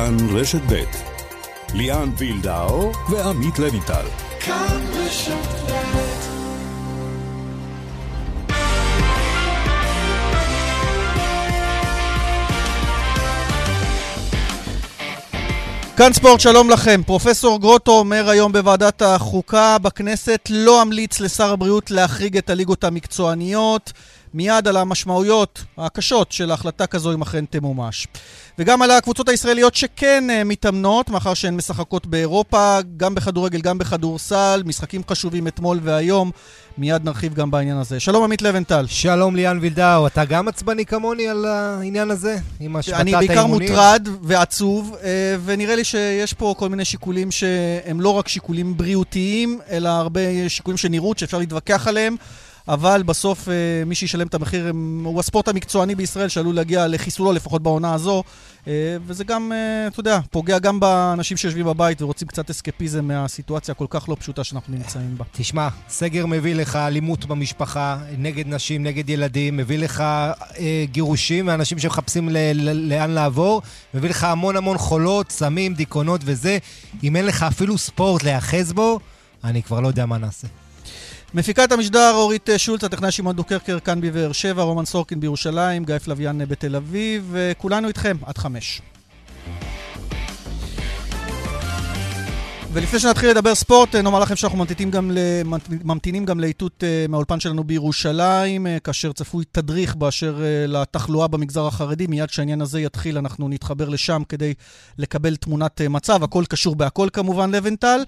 כאן רשת ב' ליאן וילדאו ועמית לויטל. כאן רשת כאן ספורט, שלום לכם. פרופסור גרוטו אומר היום בוועדת החוקה בכנסת לא אמליץ לשר הבריאות להחריג את הליגות המקצועניות. מיד על המשמעויות הקשות של ההחלטה כזו אם אכן תמומש. וגם על הקבוצות הישראליות שכן uh, מתאמנות, מאחר שהן משחקות באירופה, גם בכדורגל, גם בכדורסל, משחקים חשובים אתמול והיום. מיד נרחיב גם בעניין הזה. שלום עמית לבנטל. שלום ליאן וילדאו, אתה גם עצבני כמוני על העניין הזה? עם השבתת האימונים? אני בעיקר מוטרד ועצוב, uh, ונראה לי שיש פה כל מיני שיקולים שהם לא רק שיקולים בריאותיים, אלא הרבה שיקולים של נראות שאפשר להתווכח עליהם. אבל בסוף אה, מי שישלם את המחיר הוא הספורט המקצועני בישראל שעלול להגיע לחיסולו לפחות בעונה הזו. אה, וזה גם, אה, אתה יודע, פוגע גם באנשים שיושבים בבית ורוצים קצת אסקפיזם מהסיטואציה הכל כך לא פשוטה שאנחנו נמצאים בה. תשמע, סגר מביא לך אלימות במשפחה, נגד נשים, נגד ילדים, מביא לך אה, גירושים מאנשים שמחפשים ל- ל- לאן לעבור, מביא לך המון המון חולות, סמים, דיכאונות וזה. אם אין לך אפילו ספורט להיאחז בו, אני כבר לא יודע מה נעשה. מפיקת המשדר אורית שולץ, הטכנאי שמעון דוקרקר כאן בבאר שבע, רומן סורקין בירושלים, גיא פלוויאן בתל אביב, וכולנו איתכם עד חמש. ולפני שנתחיל לדבר ספורט, אה, נאמר לכם שאנחנו ממתינים גם, ממתינים גם לאיתות אה, מהאולפן שלנו בירושלים, אה, כאשר צפוי תדריך באשר לתחלואה במגזר החרדי. מיד כשהעניין הזה יתחיל, אנחנו נתחבר לשם כדי לקבל תמונת מצב. הכל קשור בהכל כמובן, לבנטל.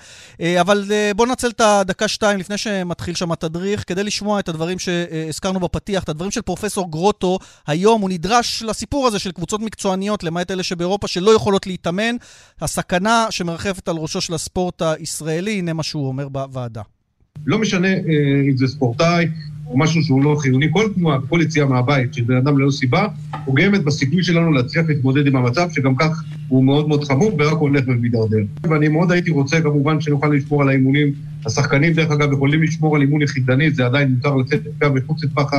אבל בואו ננצל את הדקה-שתיים לפני שמתחיל שם התדריך, כדי לשמוע את הדברים שהזכרנו בפתיח, את הדברים של פרופסור גרוטו. היום הוא נדרש לסיפור הזה של קבוצות מקצועניות, למעט אלה שבאירופה, שלא יכולות להתאמן. הסכנה שמרחפת על ראשו של הספורט. הספורט הישראלי, הנה מה שהוא אומר בוועדה. לא משנה אה, אם זה ספורטאי או משהו שהוא לא חיוני, כל תנועה, כל יציאה מהבית של בן אדם ללא סיבה, פוגמת בסיכוי שלנו להצליח להתמודד עם המצב, שגם כך הוא מאוד מאוד חמור ורק הולך ומידרדר. ואני מאוד הייתי רוצה כמובן שנוכל לשמור על האימונים. השחקנים, דרך אגב, יכולים לשמור על אימון יחידני, זה עדיין מותר לצאת קו מחוץ לטווח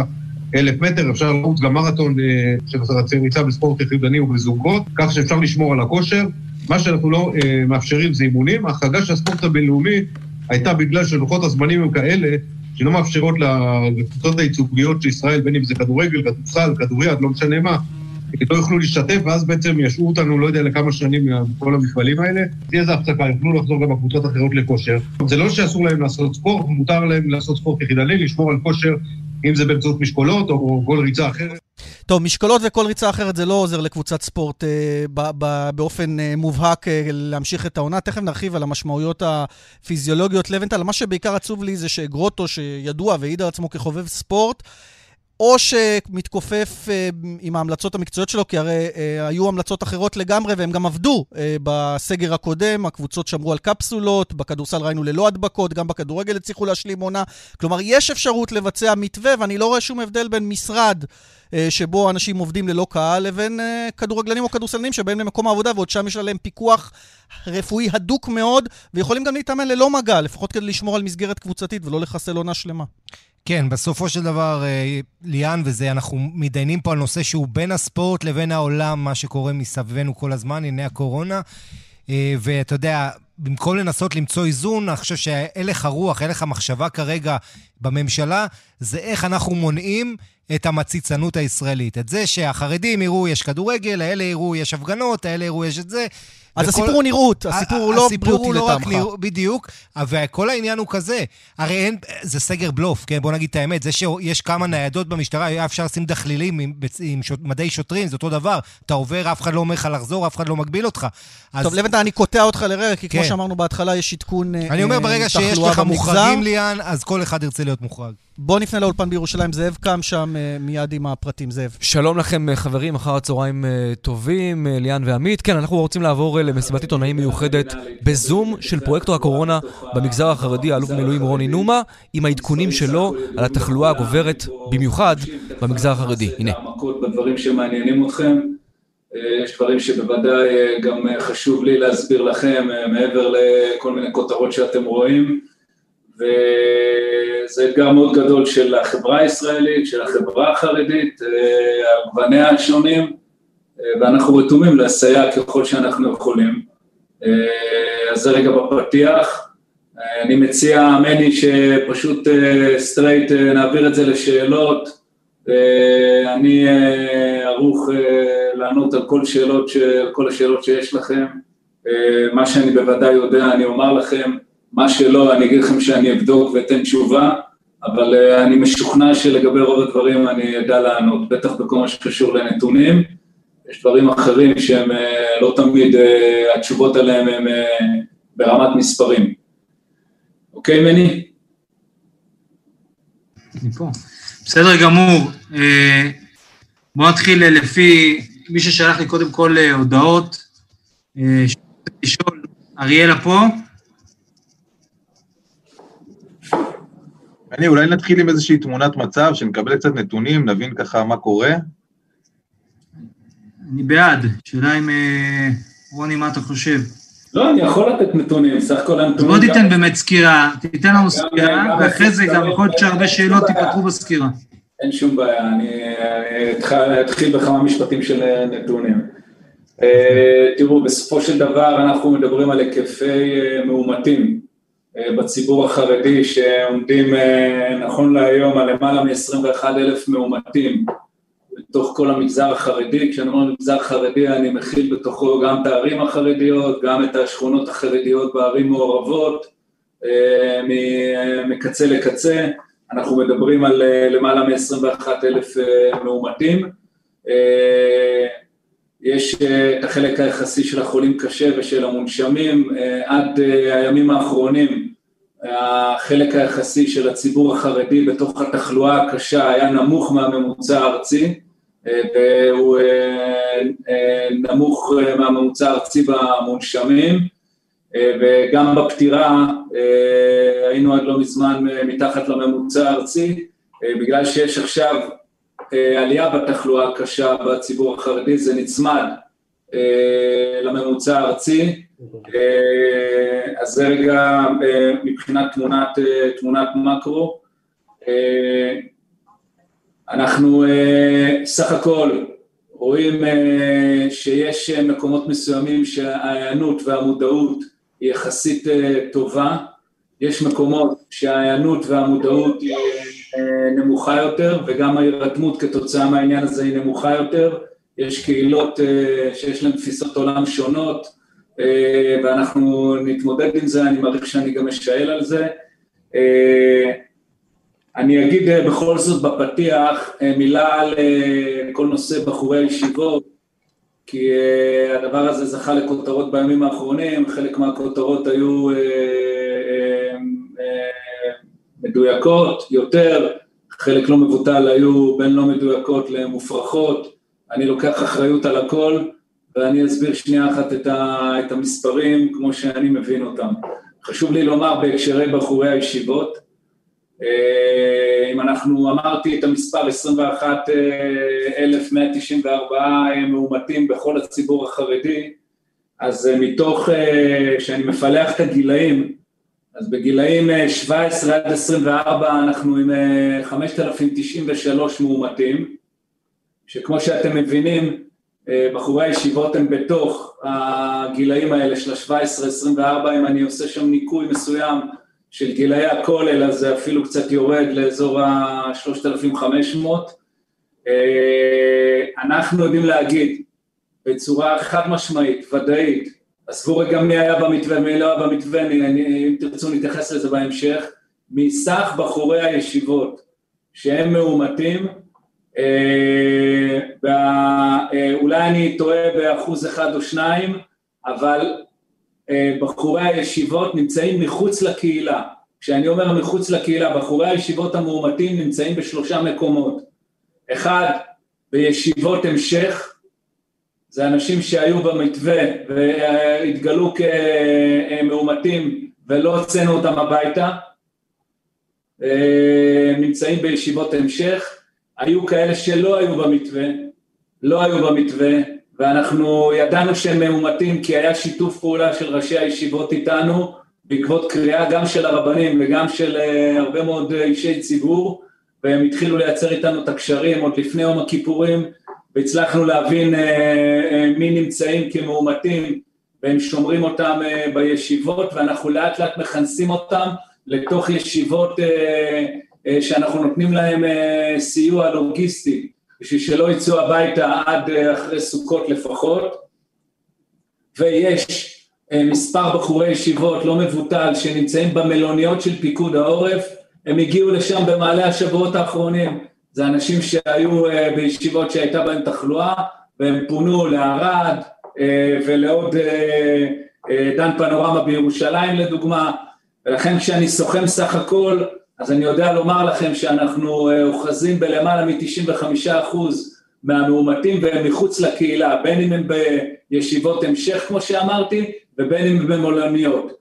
אלף מטר, אפשר לרוץ גם מרתון אה, של ריצה בספורט יחידני ובזוגות, כך שאפשר לשמור על הכושר. מה שאנחנו לא אה, מאפשרים זה אימונים. ההחרגה של הספורט הבינלאומי הייתה בגלל שלוחות הזמנים הם כאלה שלא מאפשרות לקבוצות הייצוגיות של ישראל, בין אם זה כדורגל, כדורסל, כדוריד, לא משנה מה, לא יוכלו להשתתף, ואז בעצם ישעו אותנו, לא יודע לכמה שנים מכל המפעלים האלה. תהיה איזה הפסקה, יוכלו לחזור גם הקבוצות האחרות לכושר. זה לא שאסור להם לעשות ספורט, מותר להם לעשות ספורט יחידני, לשמור על כושר, אם זה באמצעות משקולות או כל ריצה אחרת. טוב, משקולות וכל ריצה אחרת זה לא עוזר לקבוצת ספורט אה, ב- ב- באופן אה, מובהק אה, להמשיך את העונה. תכף נרחיב על המשמעויות הפיזיולוגיות. לבנטל, מה שבעיקר עצוב לי זה שגרוטו, שידוע והעיד על עצמו כחובב ספורט, או שמתכופף אה, עם ההמלצות המקצועיות שלו, כי הרי אה, היו המלצות אחרות לגמרי, והם גם עבדו אה, בסגר הקודם, הקבוצות שמרו על קפסולות, בכדורסל ראינו ללא הדבקות, גם בכדורגל הצליחו להשלים עונה. כלומר, יש אפשרות לבצע מתווה, ואני לא רואה שום הבדל בין משרד שבו אנשים עובדים ללא קהל, לבין כדורגלנים או כדורסלנים שבאים למקום העבודה, ועוד שם יש עליהם פיקוח רפואי הדוק מאוד, ויכולים גם להתאמן ללא מגע, לפחות כדי לשמור על מסגרת קבוצתית ולא לחסל עונה שלמה. כן, בסופו של דבר, אה, ליאן וזה, אנחנו מתדיינים פה על נושא שהוא בין הספורט לבין העולם, מה שקורה מסביבנו כל הזמן, הנה הקורונה. אה, ואתה יודע, במקום לנסות למצוא איזון, אני חושב שהלך הרוח, הלך המחשבה כרגע בממשלה, זה איך אנחנו מונעים את המציצנות הישראלית. את זה שהחרדים יראו יש כדורגל, האלה יראו יש הפגנות, האלה יראו יש את זה. אז וכל... הסיפור הוא נראות, הסיפור הוא לא בריאותי לטעמך. לא רק נראות, בדיוק, וכל העניין הוא כזה. הרי אין, זה סגר בלוף, כן? בוא נגיד את האמת. זה שיש כמה ניידות במשטרה, היה אפשר לשים דחלילים עם, עם שוט, מדי שוטרים, זה אותו דבר. אתה עובר, אף אחד לא אומר לך לחזור, אף אחד לא מגביל אותך. אז... טוב, לבנטל, אני קוטע אותך לרגע, כי כן. כמו שאמרנו בהתחלה, יש עדכון תחלואה במגזר. אני אומר, ברגע שיש לך מוחרגים, ליאן, אז כל אחד ירצה להיות מוחרג. בוא נפנה לאולפן בירושלים, זאב קם שם אה, מיד עם הפרטים, זאב. שלום לכם אה, חברים, אחר הצהריים אה, טובים, ליאן ועמית. כן, אנחנו רוצים לעבור למסיבת עיתונאים מיוחדת בזום של פרויקטור הקורונה במגזר החרדי, האלוף במילואים רוני נומה, עם העדכונים שלו על התחלואה הגוברת, במיוחד במגזר החרדי. הנה. בדברים שמעניינים אתכם. יש דברים שבוודאי גם חשוב לי להסביר לכם, מעבר לכל מיני כותרות שאתם רואים. וזה אתגר מאוד גדול של החברה הישראלית, של החברה החרדית, אה, על גווניה השונים, ואנחנו רתומים לסייע ככל שאנחנו יכולים. אז זה רגע בפתיח. אני מציע, מני, שפשוט straight נעביר את זה לשאלות. אני ערוך לענות על כל, שאלות, על כל השאלות שיש לכם. מה שאני בוודאי יודע אני אומר לכם, מה שלא אני אגיד לכם שאני אבדוק ואתן תשובה, אבל אני משוכנע שלגבי רוב הדברים אני אדע לענות, בטח בכל מה שקשור לנתונים. יש דברים אחרים שהם לא תמיד, התשובות עליהם הם ברמת מספרים. אוקיי, מני? אני פה. בסדר גמור. בואו נתחיל לפי מי ששלח לי קודם כל הודעות. לשאול, אריאלה פה? אני, אולי נתחיל עם איזושהי תמונת מצב, שנקבל קצת נתונים, נבין ככה מה קורה. אני בעד. שאלה אם... רוני, מה אתה חושב? לא, אני יכול לתת נתונים, סך הכל הנתונים... בוא תיתן באמת סקירה, תיתן לנו סקירה, ואחרי זה גם יכול להיות שהרבה שאלות ייפתחו בסקירה. אין שום בעיה, אני אתחיל בכמה משפטים של נתונים. תראו, בסופו של דבר אנחנו מדברים על היקפי מאומתים בציבור החרדי שעומדים נכון להיום על למעלה מ-21 אלף מאומתים בתוך כל המגזר החרדי, כשאני אומר מגזר חרדי אני מכיל בתוכו גם את הערים החרדיות, גם את השכונות החרדיות בערים מעורבות, מקצה לקצה, אנחנו מדברים על למעלה מ-21 אלף מאומתים, יש את החלק היחסי של החולים קשה ושל המונשמים, עד הימים האחרונים החלק היחסי של הציבור החרדי בתוך התחלואה הקשה היה נמוך מהממוצע הארצי והוא נמוך מהממוצע הארצי במונשמים וגם בפטירה היינו עד לא מזמן מתחת לממוצע הארצי בגלל שיש עכשיו עלייה בתחלואה הקשה בציבור החרדי, זה נצמד לממוצע הארצי, אז זה רגע מבחינת תמונת, תמונת מקרו. אנחנו סך הכל רואים שיש מקומות מסוימים שההיענות והמודעות היא יחסית טובה, יש מקומות שההיענות והמודעות היא נמוכה יותר וגם ההירתמות כתוצאה מהעניין הזה היא נמוכה יותר, יש קהילות שיש להן תפיסות עולם שונות ואנחנו נתמודד עם זה, אני מעריך שאני גם אשאל על זה. אני אגיד בכל זאת בפתיח מילה על כל נושא בחורי הישיבות כי הדבר הזה זכה לכותרות בימים האחרונים, חלק מהכותרות היו מדויקות יותר, חלק לא מבוטל היו בין לא מדויקות למופרכות, אני לוקח אחריות על הכל ואני אסביר שנייה אחת את, ה, את המספרים כמו שאני מבין אותם. חשוב לי לומר בהקשרי בחורי הישיבות, אם אנחנו אמרתי את המספר 21,194 מאומתים בכל הציבור החרדי, אז מתוך, שאני מפלח את הגילאים, אז בגילאים 17 עד 24 אנחנו עם 5,093 מאומתים, שכמו שאתם מבינים, בחורי הישיבות הם בתוך הגילאים האלה של ה-17-24, אם אני עושה שם ניקוי מסוים של גילאי הכולל, אז זה אפילו קצת יורד לאזור ה-3,500. אנחנו יודעים להגיד בצורה חד משמעית, ודאית, עזבו רגע מי היה במתווה, מי לא היה במתווה, אם תרצו נתייחס לזה בהמשך, מסך בחורי הישיבות שהם מאומתים, אולי אני טועה באחוז אחד או שניים, אבל בחורי הישיבות נמצאים מחוץ לקהילה. כשאני אומר מחוץ לקהילה, בחורי הישיבות המאומתים נמצאים בשלושה מקומות. אחד, בישיבות המשך, זה אנשים שהיו במתווה והתגלו כמאומתים ולא הוצאנו אותם הביתה, נמצאים בישיבות המשך, היו כאלה שלא היו במתווה, לא היו במתווה, ואנחנו ידענו שהם מאומתים כי היה שיתוף פעולה של ראשי הישיבות איתנו בעקבות קריאה גם של הרבנים וגם של הרבה מאוד אישי ציבור והם התחילו לייצר איתנו את הקשרים עוד לפני יום הכיפורים והצלחנו להבין מי נמצאים כמאומתים והם שומרים אותם בישיבות ואנחנו לאט לאט מכנסים אותם לתוך ישיבות שאנחנו נותנים להם סיוע לוגיסטי בשביל שלא יצאו הביתה עד אחרי סוכות לפחות. ויש מספר בחורי ישיבות לא מבוטל שנמצאים במלוניות של פיקוד העורף, הם הגיעו לשם במעלה השבועות האחרונים, זה אנשים שהיו בישיבות שהייתה בהם תחלואה והם פונו לערד ולעוד דן פנורמה בירושלים לדוגמה, ולכן כשאני סוכם סך הכל אז אני יודע לומר לכם שאנחנו אוחזים בלמעלה מ-95 אחוז מהמאומתים והם מחוץ לקהילה, בין אם הם בישיבות המשך כמו שאמרתי ובין אם במלוניות.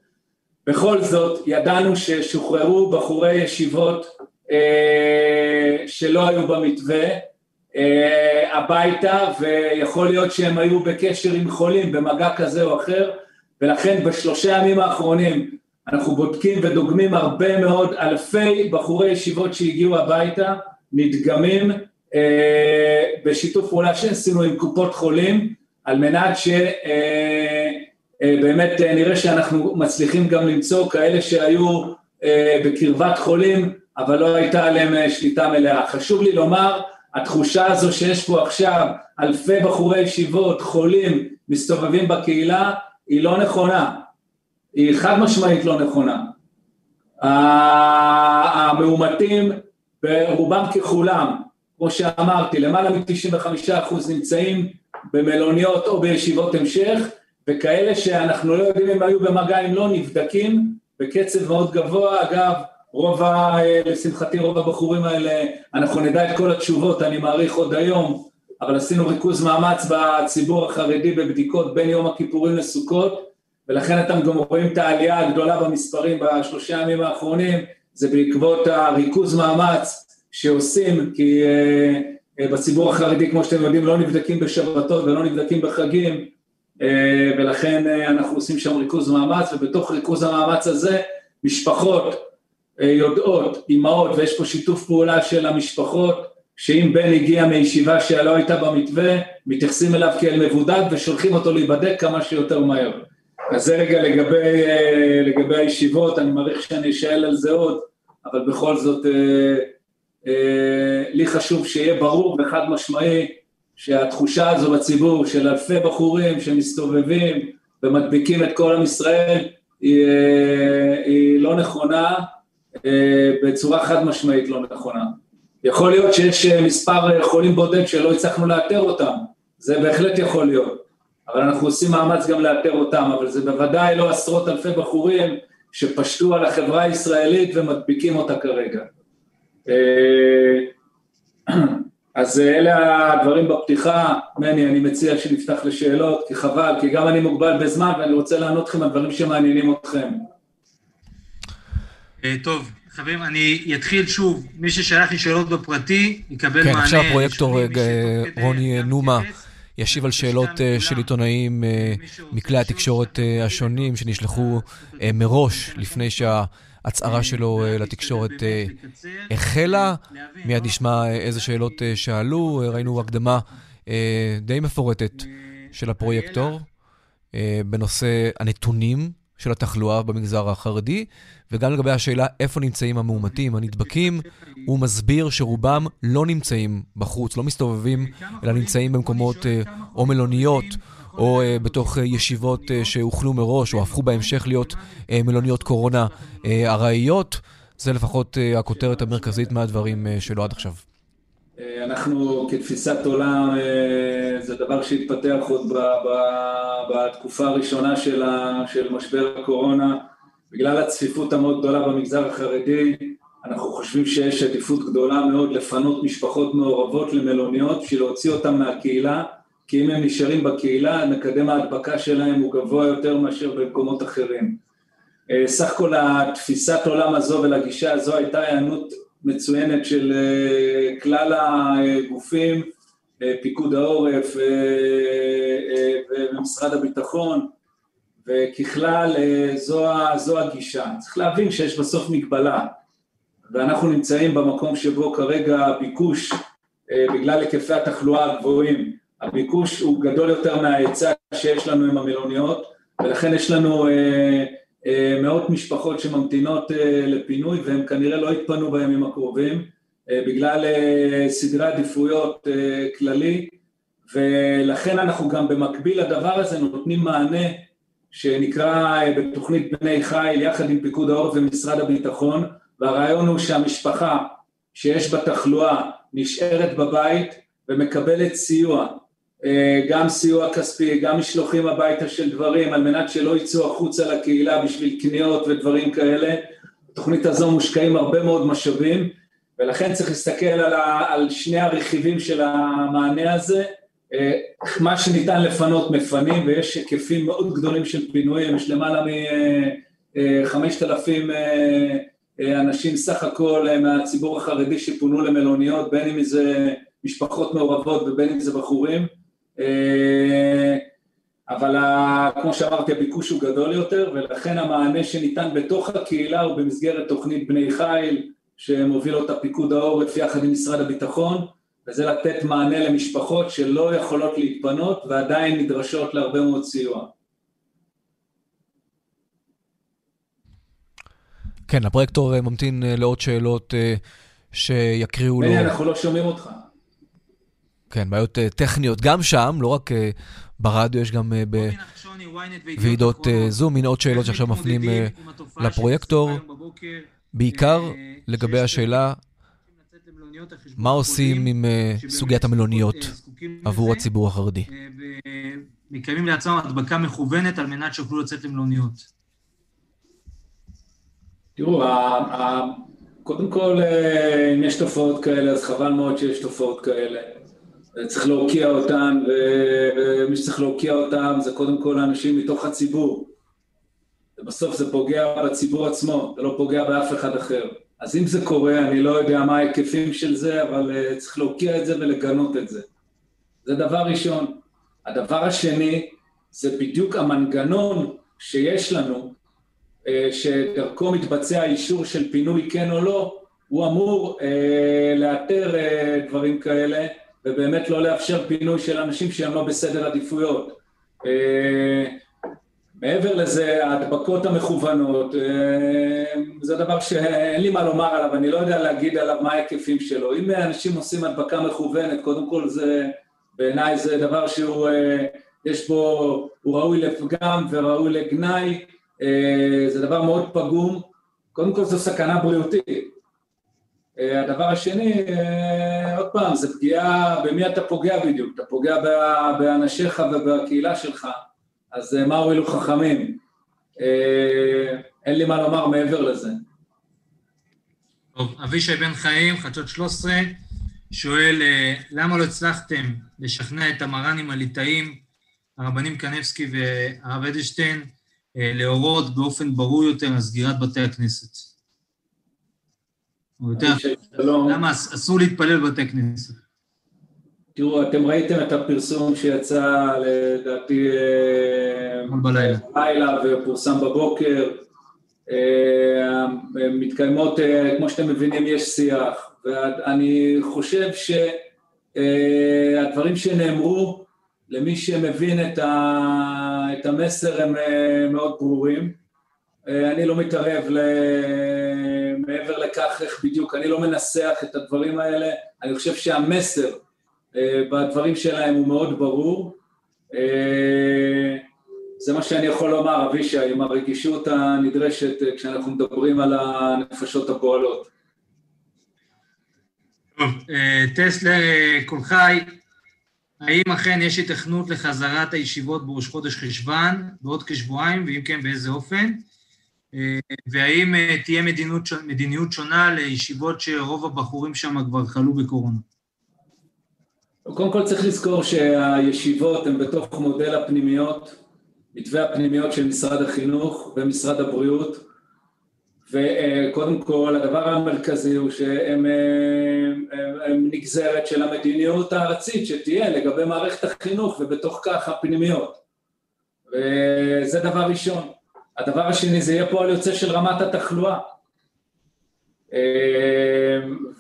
בכל זאת ידענו ששוחררו בחורי ישיבות אה, שלא היו במתווה אה, הביתה ויכול להיות שהם היו בקשר עם חולים במגע כזה או אחר ולכן בשלושה ימים האחרונים אנחנו בודקים ודוגמים הרבה מאוד אלפי בחורי ישיבות שהגיעו הביתה, נדגמים אה, בשיתוף פעולה שעשינו עם קופות חולים על מנת שבאמת אה, אה, נראה שאנחנו מצליחים גם למצוא כאלה שהיו בקרבת חולים אבל לא הייתה עליהם שליטה מלאה. חשוב לי לומר, התחושה הזו שיש פה עכשיו אלפי בחורי ישיבות, חולים, מסתובבים בקהילה, היא לא נכונה, היא חד משמעית לא נכונה. המאומתים ברובם ככולם כמו שאמרתי, למעלה מ-95% נמצאים במלוניות או בישיבות המשך, וכאלה שאנחנו לא יודעים אם היו במגע אם לא נבדקים בקצב מאוד גבוה, אגב, רוב ה... לשמחתי רוב הבחורים האלה, אנחנו נדע את כל התשובות, אני מעריך עוד היום, אבל עשינו ריכוז מאמץ בציבור החרדי בבדיקות בין יום הכיפורים לסוכות, ולכן אתם גם רואים את העלייה הגדולה במספרים בשלושה ימים האחרונים, זה בעקבות הריכוז מאמץ שעושים, כי uh, בציבור החרדי, כמו שאתם יודעים, לא נבדקים בשבתות ולא נבדקים בחגים, uh, ולכן uh, אנחנו עושים שם ריכוז מאמץ, ובתוך ריכוז המאמץ הזה, משפחות יודעות, אימהות, ויש פה שיתוף פעולה של המשפחות, שאם בן הגיע מישיבה שלא הייתה במתווה, מתייחסים אליו כאל מבודד ושולחים אותו להיבדק כמה שיותר מהר. אז זה רגע לגבי, לגבי הישיבות, אני מעריך שאני אשאל על זה עוד, אבל בכל זאת אה, לי חשוב שיהיה ברור וחד משמעי שהתחושה הזו בציבור של אלפי בחורים שמסתובבים ומדביקים את כל עם ישראל היא, אה, היא לא נכונה, אה, בצורה חד משמעית לא נכונה. יכול להיות שיש מספר חולים בודד שלא הצלחנו לאתר אותם, זה בהחלט יכול להיות, אבל אנחנו עושים מאמץ גם לאתר אותם, אבל זה בוודאי לא עשרות אלפי בחורים שפשטו על החברה הישראלית ומדביקים אותה כרגע. אה, אז אלה הדברים בפתיחה, מני, אני מציע שנפתח לשאלות, כי חבל, כי גם אני מוגבל בזמן ואני רוצה לענות לכם על דברים שמעניינים אתכם. אה, טוב, חברים, אני אתחיל שוב, מי ששלח לי שאלות בפרטי, יקבל כן, מענה. כן, עכשיו הפרויקטור רוני נומה ישיב על שאלות של עיתונאים מכלי התקשורת השונים שנשלחו מראש, לפני שה... ההצהרה שלו אה, לתקשורת אה, החלה. מיד נשמע אה, איזה שאלות שאלו. ראינו הקדמה די מפורטת של הפרויקטור בנושא הנתונים של התחלואה במגזר החרדי, וגם לגבי השאלה איפה נמצאים המאומתים, הנדבקים, הוא מסביר שרובם לא נמצאים בחוץ, לא מסתובבים, אלא נמצאים במקומות או מלוניות או uh, בתוך uh, ישיבות uh, שהוכנו מראש, או הפכו בהמשך להיות uh, מלוניות קורונה uh, ארעיות. זה לפחות uh, הכותרת המרכזית מהדברים uh, שלו עד עכשיו. אנחנו כתפיסת עולם, זה דבר שהתפתח עוד בתקופה הראשונה של, של משבר הקורונה, בגלל הצפיפות המאוד גדולה במגזר החרדי, אנחנו חושבים שיש עדיפות גדולה מאוד לפנות משפחות מעורבות למלוניות בשביל להוציא אותן מהקהילה כי אם הם נשארים בקהילה, מקדם ההדבקה שלהם הוא גבוה יותר מאשר במקומות אחרים. אה, סך כל התפיסת עולם הזו ולגישה הזו הייתה היענות מצוינת של אה, כלל הגופים, אה, פיקוד העורף ומשרד הביטחון, וככלל זו, זו הגישה. צריך להבין שיש בסוף מגבלה, ואנחנו נמצאים במקום שבו כרגע הביקוש בגלל היקפי התחלואה הגבוהים. הביקוש הוא גדול יותר מההיצע שיש לנו עם המלוניות, ולכן יש לנו מאות משפחות שממתינות לפינוי, והם כנראה לא יתפנו בימים הקרובים, בגלל סדרי עדיפויות כללי, ולכן אנחנו גם במקביל לדבר הזה נותנים מענה שנקרא בתוכנית בני חיל יחד עם פיקוד העורף ומשרד הביטחון, והרעיון הוא שהמשפחה שיש בה תחלואה נשארת בבית ומקבלת סיוע, גם סיוע כספי, גם משלוחים הביתה של דברים על מנת שלא יצאו החוצה לקהילה בשביל קניות ודברים כאלה, בתוכנית הזו מושקעים הרבה מאוד משאבים ולכן צריך להסתכל על, על שני הרכיבים של המענה הזה, מה שניתן לפנות מפנים ויש היקפים מאוד גדולים של פינויים, יש למעלה מחמשת אלפים אנשים סך הכל מהציבור החרדי שפונו למלוניות, בין אם זה משפחות מעורבות ובין אם זה בחורים, אבל כמו שאמרתי הביקוש הוא גדול יותר ולכן המענה שניתן בתוך הקהילה הוא במסגרת תוכנית בני חיל שמוביל אותה פיקוד העורף יחד עם משרד הביטחון וזה לתת מענה למשפחות שלא יכולות להתפנות ועדיין נדרשות להרבה מאוד סיוע. כן, הפרויקטור ממתין לעוד שאלות שיקריאו לו... בני, אנחנו לא שומעים אותך. כן, בעיות טכניות גם שם, לא רק ברדיו, יש גם בוועידות זום, הנה עוד שאלות שעכשיו מפנים לפרויקטור, בעיקר לגבי השאלה מה עושים עם סוגיית המלוניות עבור הציבור החרדי. מקיימים לעצמם הדבקה מכוונת על מנת שיוכלו לצאת למלוניות. תראו, קודם כל, אם יש תופעות כאלה, אז חבל מאוד שיש תופעות כאלה. צריך להוקיע אותן, ומי שצריך להוקיע אותן זה קודם כל האנשים מתוך הציבור. ובסוף זה פוגע בציבור עצמו, זה לא פוגע באף אחד אחר. אז אם זה קורה, אני לא יודע מה ההיקפים של זה, אבל צריך להוקיע את זה ולגנות את זה. זה דבר ראשון. הדבר השני, זה בדיוק המנגנון שיש לנו, שדרכו מתבצע אישור של פינוי כן או לא, הוא אמור לאתר דברים כאלה, ובאמת לא לאפשר פינוי של אנשים שהם לא בסדר עדיפויות. מעבר לזה, ההדבקות המכוונות, זה דבר שאין לי מה לומר עליו, אני לא יודע להגיד עליו מה ההיקפים שלו. אם אנשים עושים הדבקה מכוונת, קודם כל זה, בעיניי זה דבר שהוא, יש בו, הוא ראוי לפגם וראוי לגנאי, זה דבר מאוד פגום, קודם כל זו סכנה בריאותית. הדבר השני, עוד פעם, זה פגיעה, במי אתה פוגע בדיוק? אתה פוגע באנשיך ובקהילה שלך, אז מה הועילו חכמים? אין לי מה לומר מעבר לזה. טוב, אבישי בן חיים, חדשות 13, שואל, למה לא הצלחתם לשכנע את המר"נים הליטאים, הרבנים קנבסקי והרב אדלשטיין, להורות באופן ברור יותר על סגירת בתי הכנסת? או יותר, למה אסור להתפלל בבתי כנסת? תראו, אתם ראיתם את הפרסום שיצא לדעתי בלילה, בלילה ופורסם בבוקר, מתקיימות, כמו שאתם מבינים, יש שיח, ואני חושב שהדברים שנאמרו, למי שמבין את המסר הם מאוד ברורים, אני לא מתערב מעבר לכך איך בדיוק, אני לא מנסח את הדברים האלה, אני חושב שהמסר בדברים שלהם הוא מאוד ברור, זה מה שאני יכול לומר, אבישי, עם הרגישות הנדרשת כשאנחנו מדברים על הנפשות הפועלות. טוב, טסלר כל חי, האם אכן יש התכנות לחזרת הישיבות בראש חודש חשוון בעוד כשבועיים, ואם כן באיזה אופן? והאם תהיה מדיניות, מדיניות שונה לישיבות שרוב הבחורים שם כבר חלו בקורונה? קודם כל צריך לזכור שהישיבות הן בתוך מודל הפנימיות, מתווה הפנימיות של משרד החינוך ומשרד הבריאות, וקודם כל הדבר המרכזי הוא שהם נגזרת של המדיניות הארצית שתהיה לגבי מערכת החינוך ובתוך כך הפנימיות, וזה דבר ראשון. הדבר השני זה יהיה פועל יוצא של רמת התחלואה.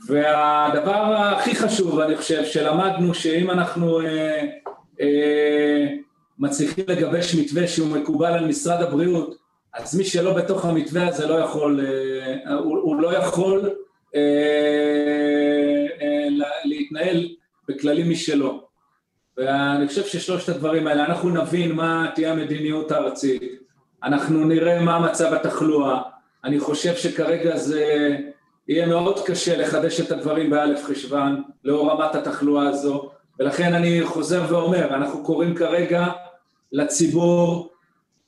והדבר הכי חשוב, אני חושב, שלמדנו שאם אנחנו מצליחים לגבש מתווה שהוא מקובל על משרד הבריאות, אז מי שלא בתוך המתווה הזה לא יכול, הוא, הוא לא יכול להתנהל בכללים משלו. ואני חושב ששלושת הדברים האלה, אנחנו נבין מה תהיה המדיניות הארצית, אנחנו נראה מה מצב התחלואה, אני חושב שכרגע זה יהיה מאוד קשה לחדש את הדברים באלף חשוון לאור רמת התחלואה הזו, ולכן אני חוזר ואומר, אנחנו קוראים כרגע לציבור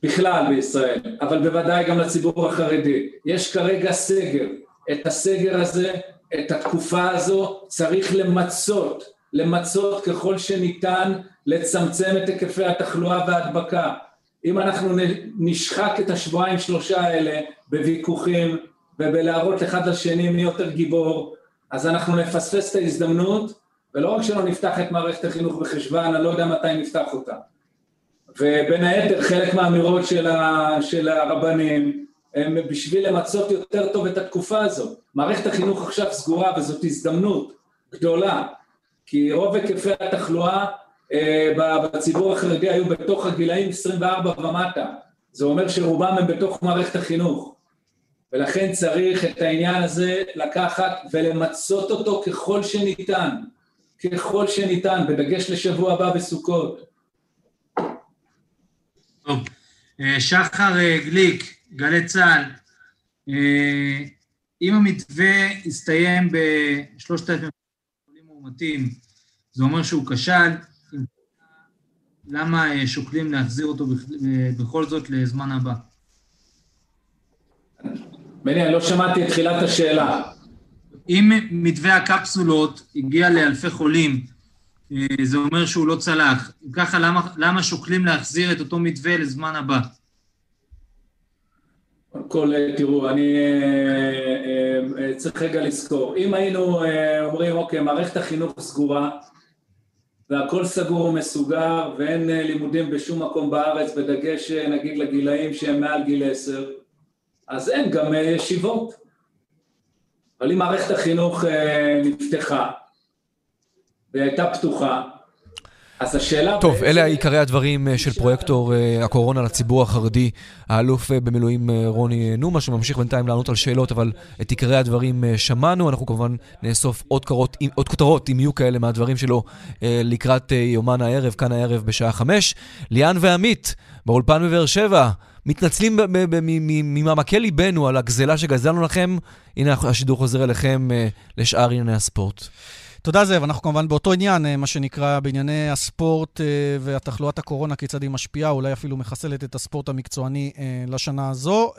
בכלל בישראל, אבל בוודאי גם לציבור החרדי, יש כרגע סגר, את הסגר הזה, את התקופה הזו צריך למצות, למצות ככל שניתן, לצמצם את היקפי התחלואה וההדבקה. אם אנחנו נשחק את השבועיים שלושה האלה בוויכוחים ובלהראות אחד לשני מי יותר גיבור, אז אנחנו נפספס את ההזדמנות, ולא רק שלא נפתח את מערכת החינוך בחשוון, אני לא יודע מתי נפתח אותה. ובין היתר חלק מהאמירות של, ה, של הרבנים הם בשביל למצות יותר טוב את התקופה הזו. מערכת החינוך עכשיו סגורה וזאת הזדמנות גדולה, כי רוב היקפי התחלואה אה, בציבור החרדי היו בתוך הגילאים 24 ומטה. זה אומר שרובם הם בתוך מערכת החינוך. ולכן צריך את העניין הזה לקחת ולמצות אותו ככל שניתן, ככל שניתן, בדגש לשבוע הבא בסוכות. טוב, אה, שחר אה, גליק, גלי צה"ל, אם המתווה יסתיים בשלושת אלפים מאומתים, זה אומר שהוא כשל, למה שוקלים להחזיר אותו בכל זאת לזמן הבא? בני, אני לא שמעתי את תחילת השאלה. אם מתווה הקפסולות הגיע לאלפי חולים, אה, זה אומר שהוא לא צלח. אם ככה, למה, למה שוקלים להחזיר את אותו מתווה לזמן הבא? קודם כל, תראו, אני אה, אה, צריך רגע לזכור. אם היינו אומרים, אוקיי, מערכת החינוך סגורה, והכל סגור ומסוגר, ואין לימודים בשום מקום בארץ, בדגש נגיד לגילאים שהם מעל גיל עשר, אז אין גם ישיבות. אבל אם מערכת החינוך נפתחה, והיא הייתה פתוחה, אז השאלה... טוב, בעצם... אלה עיקרי הדברים של פרויקטור הקורונה לציבור החרדי, האלוף במילואים רוני נומה, שממשיך בינתיים לענות על שאלות, אבל את עיקרי הדברים שמענו. אנחנו כמובן נאסוף עוד, קרות, עוד כותרות, אם יהיו כאלה, מהדברים שלו לקראת יומן הערב, כאן הערב בשעה חמש. ליאן ועמית, באולפן בבאר שבע. מתנצלים ממעמקי ליבנו על הגזלה שגזלנו לכם. הנה השידור חוזר אליכם לשאר ענייני הספורט. תודה זאב, אנחנו כמובן באותו עניין, מה שנקרא בענייני הספורט והתחלואת הקורונה, כיצד היא משפיעה, אולי אפילו מחסלת את הספורט המקצועני לשנה הזו.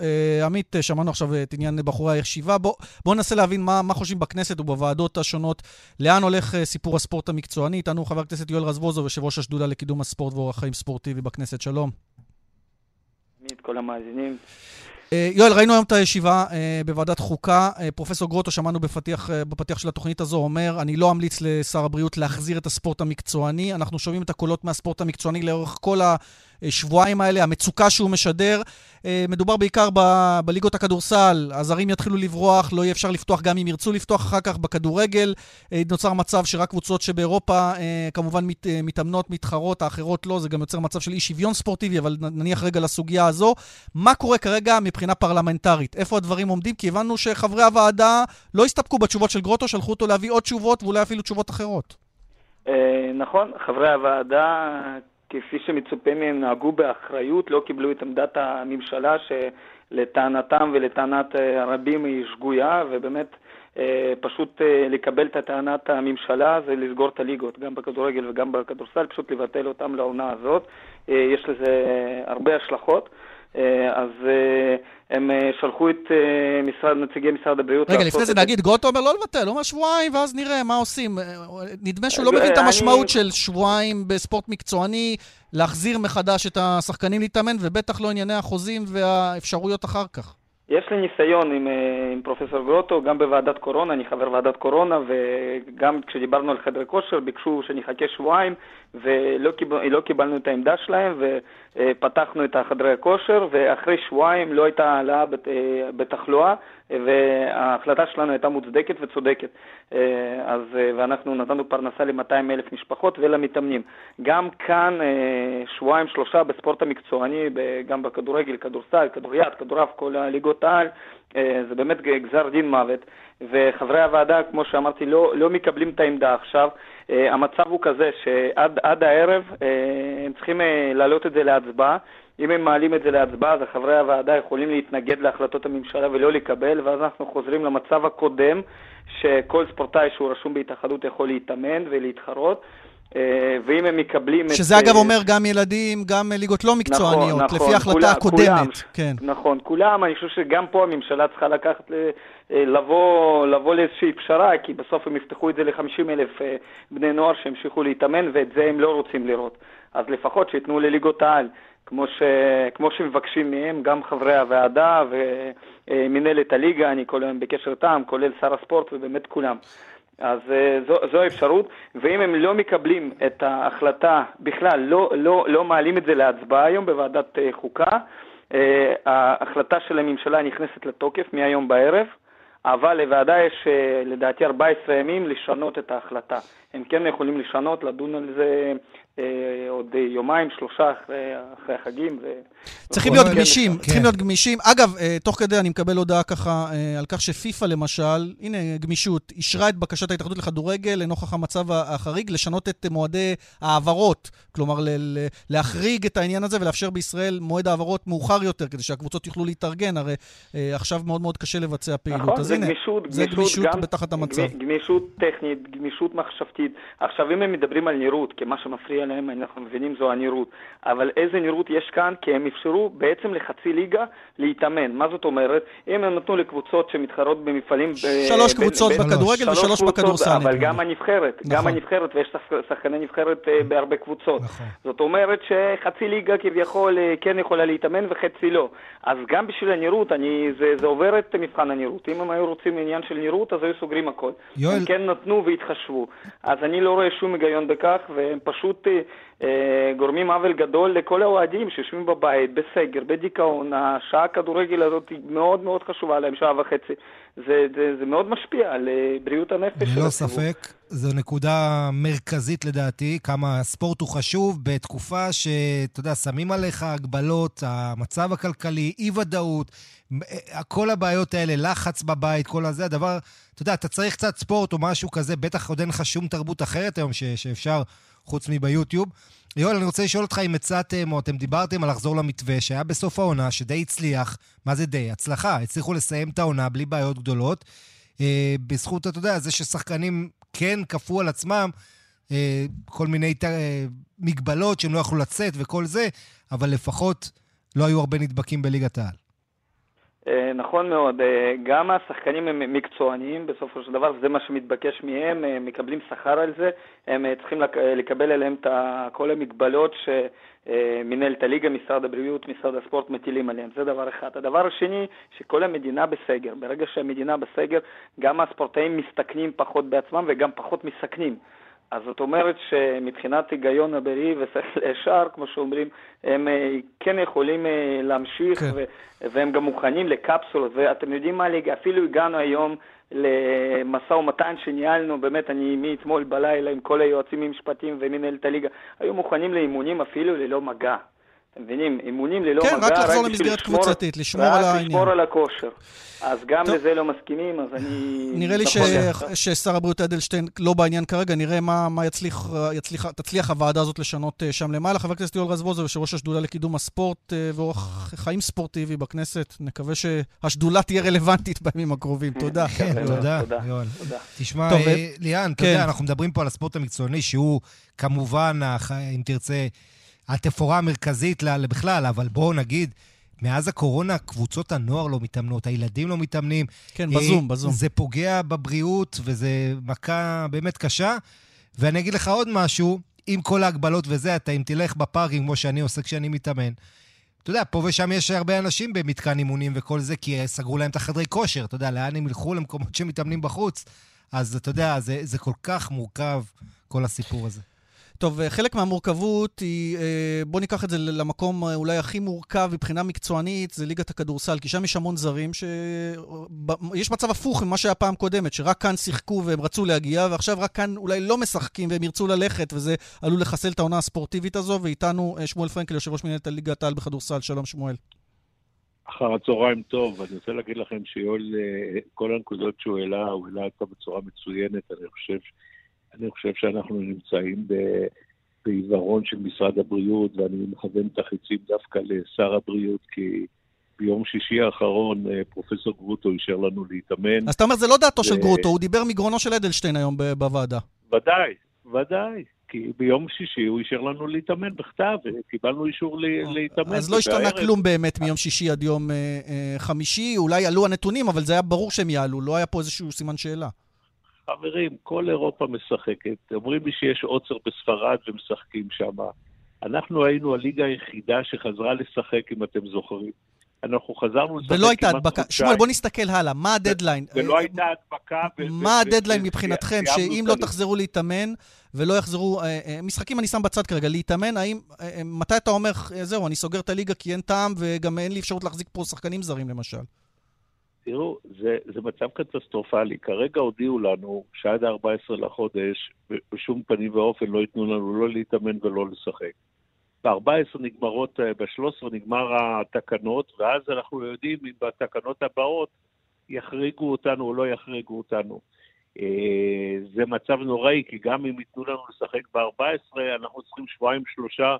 עמית, שמענו עכשיו את עניין בחורי הישיבה. בואו בוא ננסה להבין מה, מה חושבים בכנסת ובוועדות השונות, לאן הולך סיפור הספורט המקצועני. איתנו חבר הכנסת יואל רזבוזוב, יושב ראש השדולה לקידום הספורט ואורח חיים ספורטיבי בכנסת. שלום. את כל המאזינים. יואל, ראינו היום את הישיבה בוועדת חוקה. פרופסור גרוטו, שמענו בפתיח, בפתיח של התוכנית הזו, אומר, אני לא אמליץ לשר הבריאות להחזיר את הספורט המקצועני. אנחנו שומעים את הקולות מהספורט המקצועני לאורך כל השבועיים האלה, המצוקה שהוא משדר. מדובר בעיקר ב- בליגות הכדורסל, הזרים יתחילו לברוח, לא יהיה אפשר לפתוח גם אם ירצו לפתוח אחר כך בכדורגל. נוצר מצב שרק קבוצות שבאירופה כמובן מת, מתאמנות, מתחרות, האחרות לא, זה גם יוצר מצב של אי שוויון ספורטיבי, אבל נניח רגע לסוגיה הזו. מה קורה כרגע מבחינה פרלמנטרית? איפה הדברים עומדים? כי הבנו שחברי הוועדה לא הסתפקו בתשובות של גרוטו, שלחו אותו להביא עוד תשובות ואולי אפילו תשובות אחרות. נכון, חברי הוועדה כפי שמצופה מהם נהגו באחריות, לא קיבלו את עמדת הממשלה שלטענתם ולטענת הרבים היא שגויה, ובאמת פשוט לקבל את טענת הממשלה זה לסגור את הליגות, גם בכדורגל וגם בכדורסל, פשוט לבטל אותם לעונה הזאת. יש לזה הרבה השלכות. אז הם שלחו את משרד, נציגי משרד הבריאות... רגע, לפני זה נגיד, גרוטו אומר לא לבטל, הוא אומר שבועיים, ואז נראה מה עושים. נדמה שהוא לא מבין את המשמעות של שבועיים בספורט מקצועני, להחזיר מחדש את השחקנים להתאמן, ובטח לא ענייני החוזים והאפשרויות אחר כך. יש לי ניסיון עם, עם פרופסור גרוטו, גם בוועדת קורונה, אני חבר ועדת קורונה, וגם כשדיברנו על חדר כושר, ביקשו שנחכה שבועיים, ולא קיבל, לא קיבלנו את העמדה שלהם, ופתחנו את חדרי הכושר, ואחרי שבועיים לא הייתה העלאה אה, בתחלואה, וההחלטה שלנו הייתה מוצדקת וצודקת. אז, ואנחנו נתנו פרנסה ל-200 אלף משפחות ולמתאמנים. גם כאן, שבועיים, שלושה בספורט המקצועני, גם בכדורגל, כדורסל, כדוריד, כדורעף, כל הליגות העל, זה באמת גזר דין מוות. וחברי הוועדה, כמו שאמרתי, לא, לא מקבלים את העמדה עכשיו. Uh, המצב הוא כזה שעד הערב uh, הם צריכים uh, להעלות את זה להצבעה. אם הם מעלים את זה להצבעה, אז חברי הוועדה יכולים להתנגד להחלטות הממשלה ולא לקבל, ואז אנחנו חוזרים למצב הקודם, שכל ספורטאי שהוא רשום בהתאחדות יכול להתאמן ולהתחרות. ואם הם מקבלים שזה את... שזה אגב אומר גם ילדים, גם ליגות לא מקצועניות, נכון, לפי ההחלטה הקודמת. כולם, כן. נכון, כולם, אני חושב שגם פה הממשלה צריכה לקחת, לבוא, לבוא לאיזושהי פשרה, כי בסוף הם יפתחו את זה ל-50 אלף אה, בני נוער שימשיכו להתאמן, ואת זה הם לא רוצים לראות. אז לפחות שייתנו לליגות העל, כמו, ש... כמו שמבקשים מהם, גם חברי הוועדה ומנהלת הליגה, אני כל היום בקשר איתם, כולל שר הספורט ובאמת כולם. אז אה, זו, זו האפשרות, ואם הם לא מקבלים את ההחלטה בכלל, לא, לא, לא מעלים את זה להצבעה היום בוועדת אה, חוקה, אה, ההחלטה של הממשלה נכנסת לתוקף מהיום בערב, אבל לוועדה יש לדעתי 14 ימים לשנות את ההחלטה. הם כן יכולים לשנות, לדון על זה אה, עוד יומיים, שלושה אחרי, אחרי החגים. ו... צריכים להיות גמישים, כן. צריכים להיות גמישים. אגב, אה, תוך כדי אני מקבל הודעה ככה אה, על כך שפיפ"א למשל, הנה גמישות, אישרה את בקשת ההתאחדות לכדורגל לנוכח המצב החריג, לשנות את מועדי ההעברות. כלומר, להחריג את העניין הזה ולאפשר בישראל מועד העברות מאוחר יותר, כדי שהקבוצות יוכלו להתארגן. הרי עכשיו מאוד מאוד קשה לבצע פעילות. נכון, זה גמישות, זה גמישות, בתחת המצב. גמישות טכנית, גמישות מחשבתית. עכשיו, אם הם מדברים על נראות, כי מה שמפריע להם, אנחנו מבינים, זו הנראות. אבל איזה נראות יש כאן? כי הם אפשרו בעצם לחצי ליגה להתאמן. מה זאת אומרת? אם הם נתנו לקבוצות שמתחרות במפעלים... שלוש ב- קבוצות ב- בכדורגל ושלוש קבוצות, בכדורסל. אבל גם הנבחרת, נכון. גם הנבחרת, ויש שחקני נבחרת אה, בהרבה קבוצות. נכון. זאת אומרת שחצי ליגה כביכול אה, כן יכולה להתאמן וחצי לא. אז גם בשביל הנראות, אני, זה, זה עובר את מבחן הנראות. אם הם היו רוצים עניין של נראות, אז היו סוגרים הכל. יואל... הם כן נתנו והתחשבו. אז אני לא רואה שום היגיון בכך, והם פשוט אה, אה, גורמים עוול גדול לכל האוהדים שיושבים בבית, בסגר, בדיכאון. השעה הכדורגל הזאת היא מאוד מאוד חשובה להם, שעה וחצי. זה, זה, זה מאוד משפיע על אה, בריאות הנפש. ללא ספק. זו נקודה מרכזית לדעתי, כמה הספורט הוא חשוב בתקופה שאתה יודע, שמים עליך הגבלות, המצב הכלכלי, אי-ודאות, אה, כל הבעיות האלה, לחץ בבית, כל הזה, הדבר, אתה יודע, אתה צריך קצת ספורט או משהו כזה, בטח עוד אין לך שום תרבות אחרת היום ש, שאפשר, חוץ מביוטיוב. יואל, אני רוצה לשאול אותך אם הצעתם, או אתם דיברתם על לחזור למתווה שהיה בסוף העונה, שדי הצליח, מה זה די? הצלחה. הצליחו לסיים את העונה בלי בעיות גדולות. אה, בזכות, אתה יודע, זה ששחקנים כן כפו על עצמם אה, כל מיני אה, מגבלות שהם לא יכלו לצאת וכל זה, אבל לפחות לא היו הרבה נדבקים בליגת העל. אה, נכון מאוד, אה, גם השחקנים הם מקצועניים בסופו של דבר, זה מה שמתבקש מהם, הם אה, מקבלים שכר על זה, הם צריכים לקבל עליהם את כל המגבלות שמנהלת הליגה, משרד הבריאות, משרד הספורט מטילים עליהם, זה דבר אחד. הדבר השני, שכל המדינה בסגר, ברגע שהמדינה בסגר, גם הספורטאים מסתכנים פחות בעצמם וגם פחות מסכנים. אז זאת אומרת שמבחינת היגיון הבריא ושכל ישר, כמו שאומרים, הם אה, כן יכולים אה, להמשיך, כן. ו- והם גם מוכנים לקפסולות, ואתם יודעים מה, אפילו הגענו היום למשא ומתן שניהלנו, באמת, אני מאתמול בלילה עם כל היועצים המשפטיים ומנהלת הליגה, היו מוכנים לאימונים אפילו ללא מגע. אתם מבינים? אימונים ללא כן, מגע, רק לחזור למסגרת קבוצתית, לשמור על העניין. רק לשמור על הכושר. אז גם טוב. לזה לא מסכימים, אז אני... נראה לי ש... ששר הבריאות אדלשטיין לא בעניין כרגע, נראה מה, מה יצליח, יצליח, תצליח הוועדה הזאת לשנות uh, שם למעלה. חבר הכנסת יואל רזבוזוב, יושב ראש השדולה לקידום הספורט uh, ואורח חיים ספורטיבי בכנסת, נקווה שהשדולה תהיה רלוונטית בימים הקרובים. תודה. כן, תודה, יואל. תשמע, אה, ליאן, אתה יודע, כן. אנחנו מדברים פה על הספורט המקצועני, שהוא כמובן, אם תרצה... התפאורה המרכזית בכלל, אבל בואו נגיד, מאז הקורונה קבוצות הנוער לא מתאמנות, הילדים לא מתאמנים. כן, בזום, אה, בזום. זה פוגע בבריאות וזה מכה באמת קשה. ואני אגיד לך עוד משהו, עם כל ההגבלות וזה, אתה אם תלך בפארקים, כמו שאני עושה כשאני מתאמן, אתה יודע, פה ושם יש הרבה אנשים במתקן אימונים וכל זה, כי סגרו להם את החדרי כושר, אתה יודע, לאן הם ילכו למקומות שמתאמנים בחוץ. אז אתה יודע, זה, זה כל כך מורכב, כל הסיפור הזה. טוב, אה, חלק מהמורכבות היא, אה, בואו ניקח את זה למקום אה, אולי הכי מורכב מבחינה מקצוענית, זה ליגת הכדורסל, כי שם יש המון זרים, שיש מצב הפוך ממה שהיה פעם קודמת, שרק כאן שיחקו והם רצו להגיע, ועכשיו רק כאן אולי לא משחקים והם ירצו ללכת, וזה עלול לחסל את העונה הספורטיבית הזו, ואיתנו שמואל פרנקל, יושב ראש מנהלת הליגת העל בכדורסל, שלום שמואל. אחר הצהריים טוב, אני רוצה להגיד לכם שיואל, כל הנקודות שהוא העלה, הוא העלה אותה בצורה מצוינת, אני חושב אני חושב שאנחנו נמצאים בעיוורון של משרד הבריאות, ואני מכוון את החיצים דווקא לשר הבריאות, כי ביום שישי האחרון אה, פרופסור גרוטו אישר לנו להתאמן. אז אתה אומר, זה לא דעתו ו... של גרוטו, הוא דיבר מגרונו של אדלשטיין היום בוועדה. ודאי, ודאי. כי ביום שישי הוא אישר לנו להתאמן בכתב, וקיבלנו אישור אה, להתאמן. אז לא השתנה כלום באמת מיום שישי עד יום אה, אה, חמישי, אולי עלו הנתונים, אבל זה היה ברור שהם יעלו, לא היה פה איזשהו סימן שאלה. חברים, כל אירופה משחקת. אומרים לי שיש עוצר בספרד ומשחקים שם. אנחנו היינו הליגה היחידה שחזרה לשחק, אם אתם זוכרים. אנחנו חזרנו לשחק ולא הייתה הדבקה. שמואל, בוא נסתכל הלאה. מה הדדליין? ולא הייתה הדבקה. מה הדדליין מבחינתכם, שאם לא תחזרו להתאמן ולא יחזרו... אה, אה, משחקים אני שם בצד כרגע, להתאמן, האם... אה, מתי אתה אומר, זהו, אני סוגר את הליגה כי אין טעם וגם אין לי אפשרות להחזיק פה שחקנים זרים, למשל? תראו, זה, זה מצב קטסטרופלי. כרגע הודיעו לנו שעד ה-14 לחודש, בשום פנים ואופן לא ייתנו לנו לא להתאמן ולא לשחק. ב-14 נגמרות, אה, ב-13 נגמר התקנות, ואז אנחנו יודעים אם בתקנות הבאות יחריגו אותנו או לא יחריגו אותנו. אה, זה מצב נוראי, כי גם אם ייתנו לנו לשחק ב-14, אנחנו צריכים שבועיים-שלושה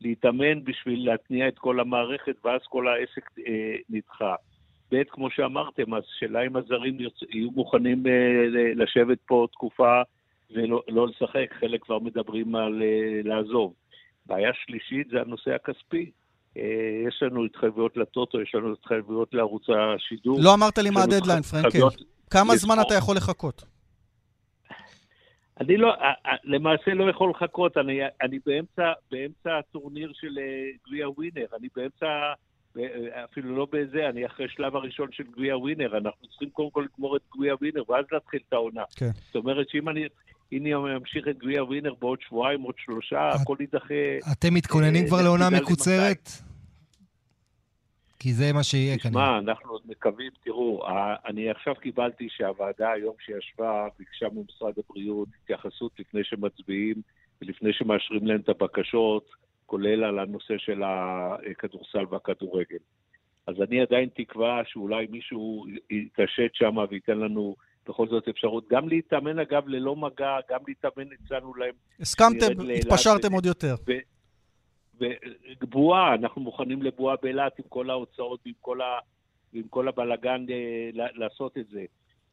להתאמן בשביל להתניע את כל המערכת, ואז כל העסק אה, נדחה. ב', כמו שאמרתם, אז שאלה אם הזרים יהיו מוכנים אה, לשבת פה תקופה ולא לא לשחק, חלק כבר מדברים על אה, לעזוב. בעיה שלישית זה הנושא הכספי. אה, יש לנו התחייבויות לטוטו, יש לנו התחייבויות לערוץ השידור. לא אמרת לי מה הדדליין, פרנקל. כמה זמן אתה יכול לחכות? אני לא, למעשה לא יכול לחכות, אני, אני באמצע, באמצע הטורניר של גביע ווינר, אני באמצע אפילו לא בזה, אני אחרי שלב הראשון של גביע ווינר, אנחנו צריכים קודם כל לגמור את גביע ווינר ואז להתחיל את העונה. כן. זאת אומרת שאם אני... הנה אמשיך את גביע ווינר בעוד שבועיים, עוד שלושה, את, הכל יידחה. אתם מתכוננים אה, כבר לעונה מקוצרת? כי זה מה שיהיה כנראה. תשמע, אנחנו עוד מקווים, תראו, אני עכשיו קיבלתי שהוועדה היום שישבה ביקשה ממשרד הבריאות התייחסות לפני שמצביעים ולפני שמאשרים להם את הבקשות. כולל על הנושא של הכדורסל והכדורגל. אז אני עדיין תקווה שאולי מישהו יתעשת שם וייתן לנו בכל זאת אפשרות גם להתאמן, אגב, ללא מגע, גם להתאמן הצענו להם... הסכמתם, התפשרתם עוד יותר. ובועה, אנחנו מוכנים לבועה באילת עם כל ההוצאות ועם כל, ה, כל הבלגן אה, לעשות את זה.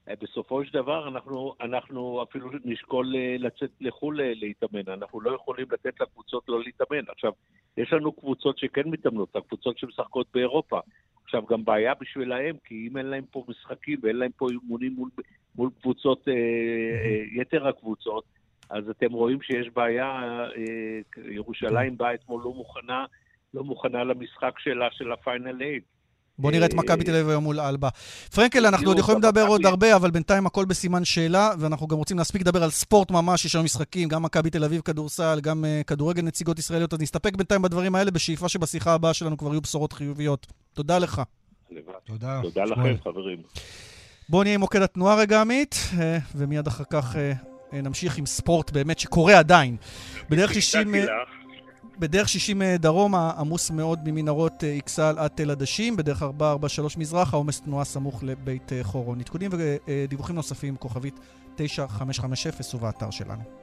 אה, בסופו של דבר אנחנו, אנחנו אפילו נשקול אה, לצאת לחו"ל אה, להתאמן, אנחנו לא יכולים לתת לקבוצות לא להתאמן. עכשיו, יש לנו קבוצות שכן מתאמנות, הקבוצות שמשחקות באירופה. עכשיו, גם בעיה בשבילהם, כי אם אין להם פה משחקים ואין להם פה אימונים מול, מול קבוצות, אה, יתר הקבוצות, אז אתם רואים שיש בעיה, אה, ירושלים באה אתמול לא מוכנה, לא מוכנה למשחק שלה, של הפיינל אייט. בוא נראה את מכבי תל אביב היום מול אלבה. פרנקל, אנחנו עוד יכולים לדבר עוד הרבה, אבל בינתיים הכל בסימן שאלה, ואנחנו גם רוצים להספיק לדבר על ספורט ממש, יש לנו משחקים, גם מכבי תל אביב כדורסל, גם uh, כדורגל נציגות ישראליות, אז נסתפק בינתיים בדברים האלה, בשאיפה שבשיחה הבאה שלנו כבר יהיו בשורות חיוביות. תודה לך. תודה. תודה לכם, חברים. בואו נהיה עם מוקד התנועה רגע, עמית, אה, ומיד אחר כך אה, נמשיך עם ספורט באמת שקורה עדיין. בדרך 60... בדרך 60 אה, דרומה, עמוס מאוד ממנהרות אה, אכסל עד תל עדשים, בדרך 443 מזרח, העומס תנועה סמוך לבית אה, חורון. עדכונים ודיווחים נוספים, כוכבית 9550 ובאתר שלנו.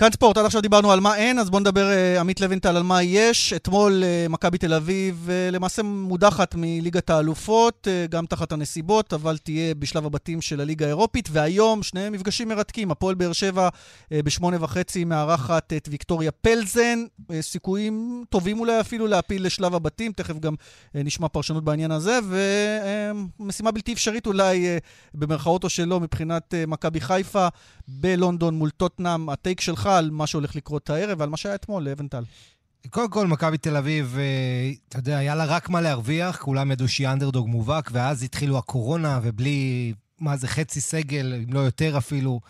כאן ספורט, עד עכשיו דיברנו על מה אין, אז בואו נדבר, uh, עמית לוינטל, על מה יש. אתמול uh, מכבי תל אביב uh, למעשה מודחת מליגת האלופות, גם תחת הנסיבות, אבל תהיה בשלב הבתים של הליגה האירופית, והיום שני מפגשים מרתקים. הפועל באר שבע בשמונה וחצי מארחת את ויקטוריה פלזן, סיכויים טובים אולי אפילו להפיל לשלב הבתים, תכף גם נשמע פרשנות בעניין הזה, ומשימה בלתי אפשרית אולי, במרכאות או שלא, מבחינת מכבי חיפה בלונדון מול טוטנאם. הטייק שלך על מה שהולך לקרות הערב ועל מה שהיה אתמול לאבנטל. קודם כל, מכבי תל אביב, אה, אתה יודע, היה לה רק מה להרוויח, כולם ידעו שהיא אנדרדוג מובהק, ואז התחילו הקורונה, ובלי, מה זה, חצי סגל, אם לא יותר אפילו,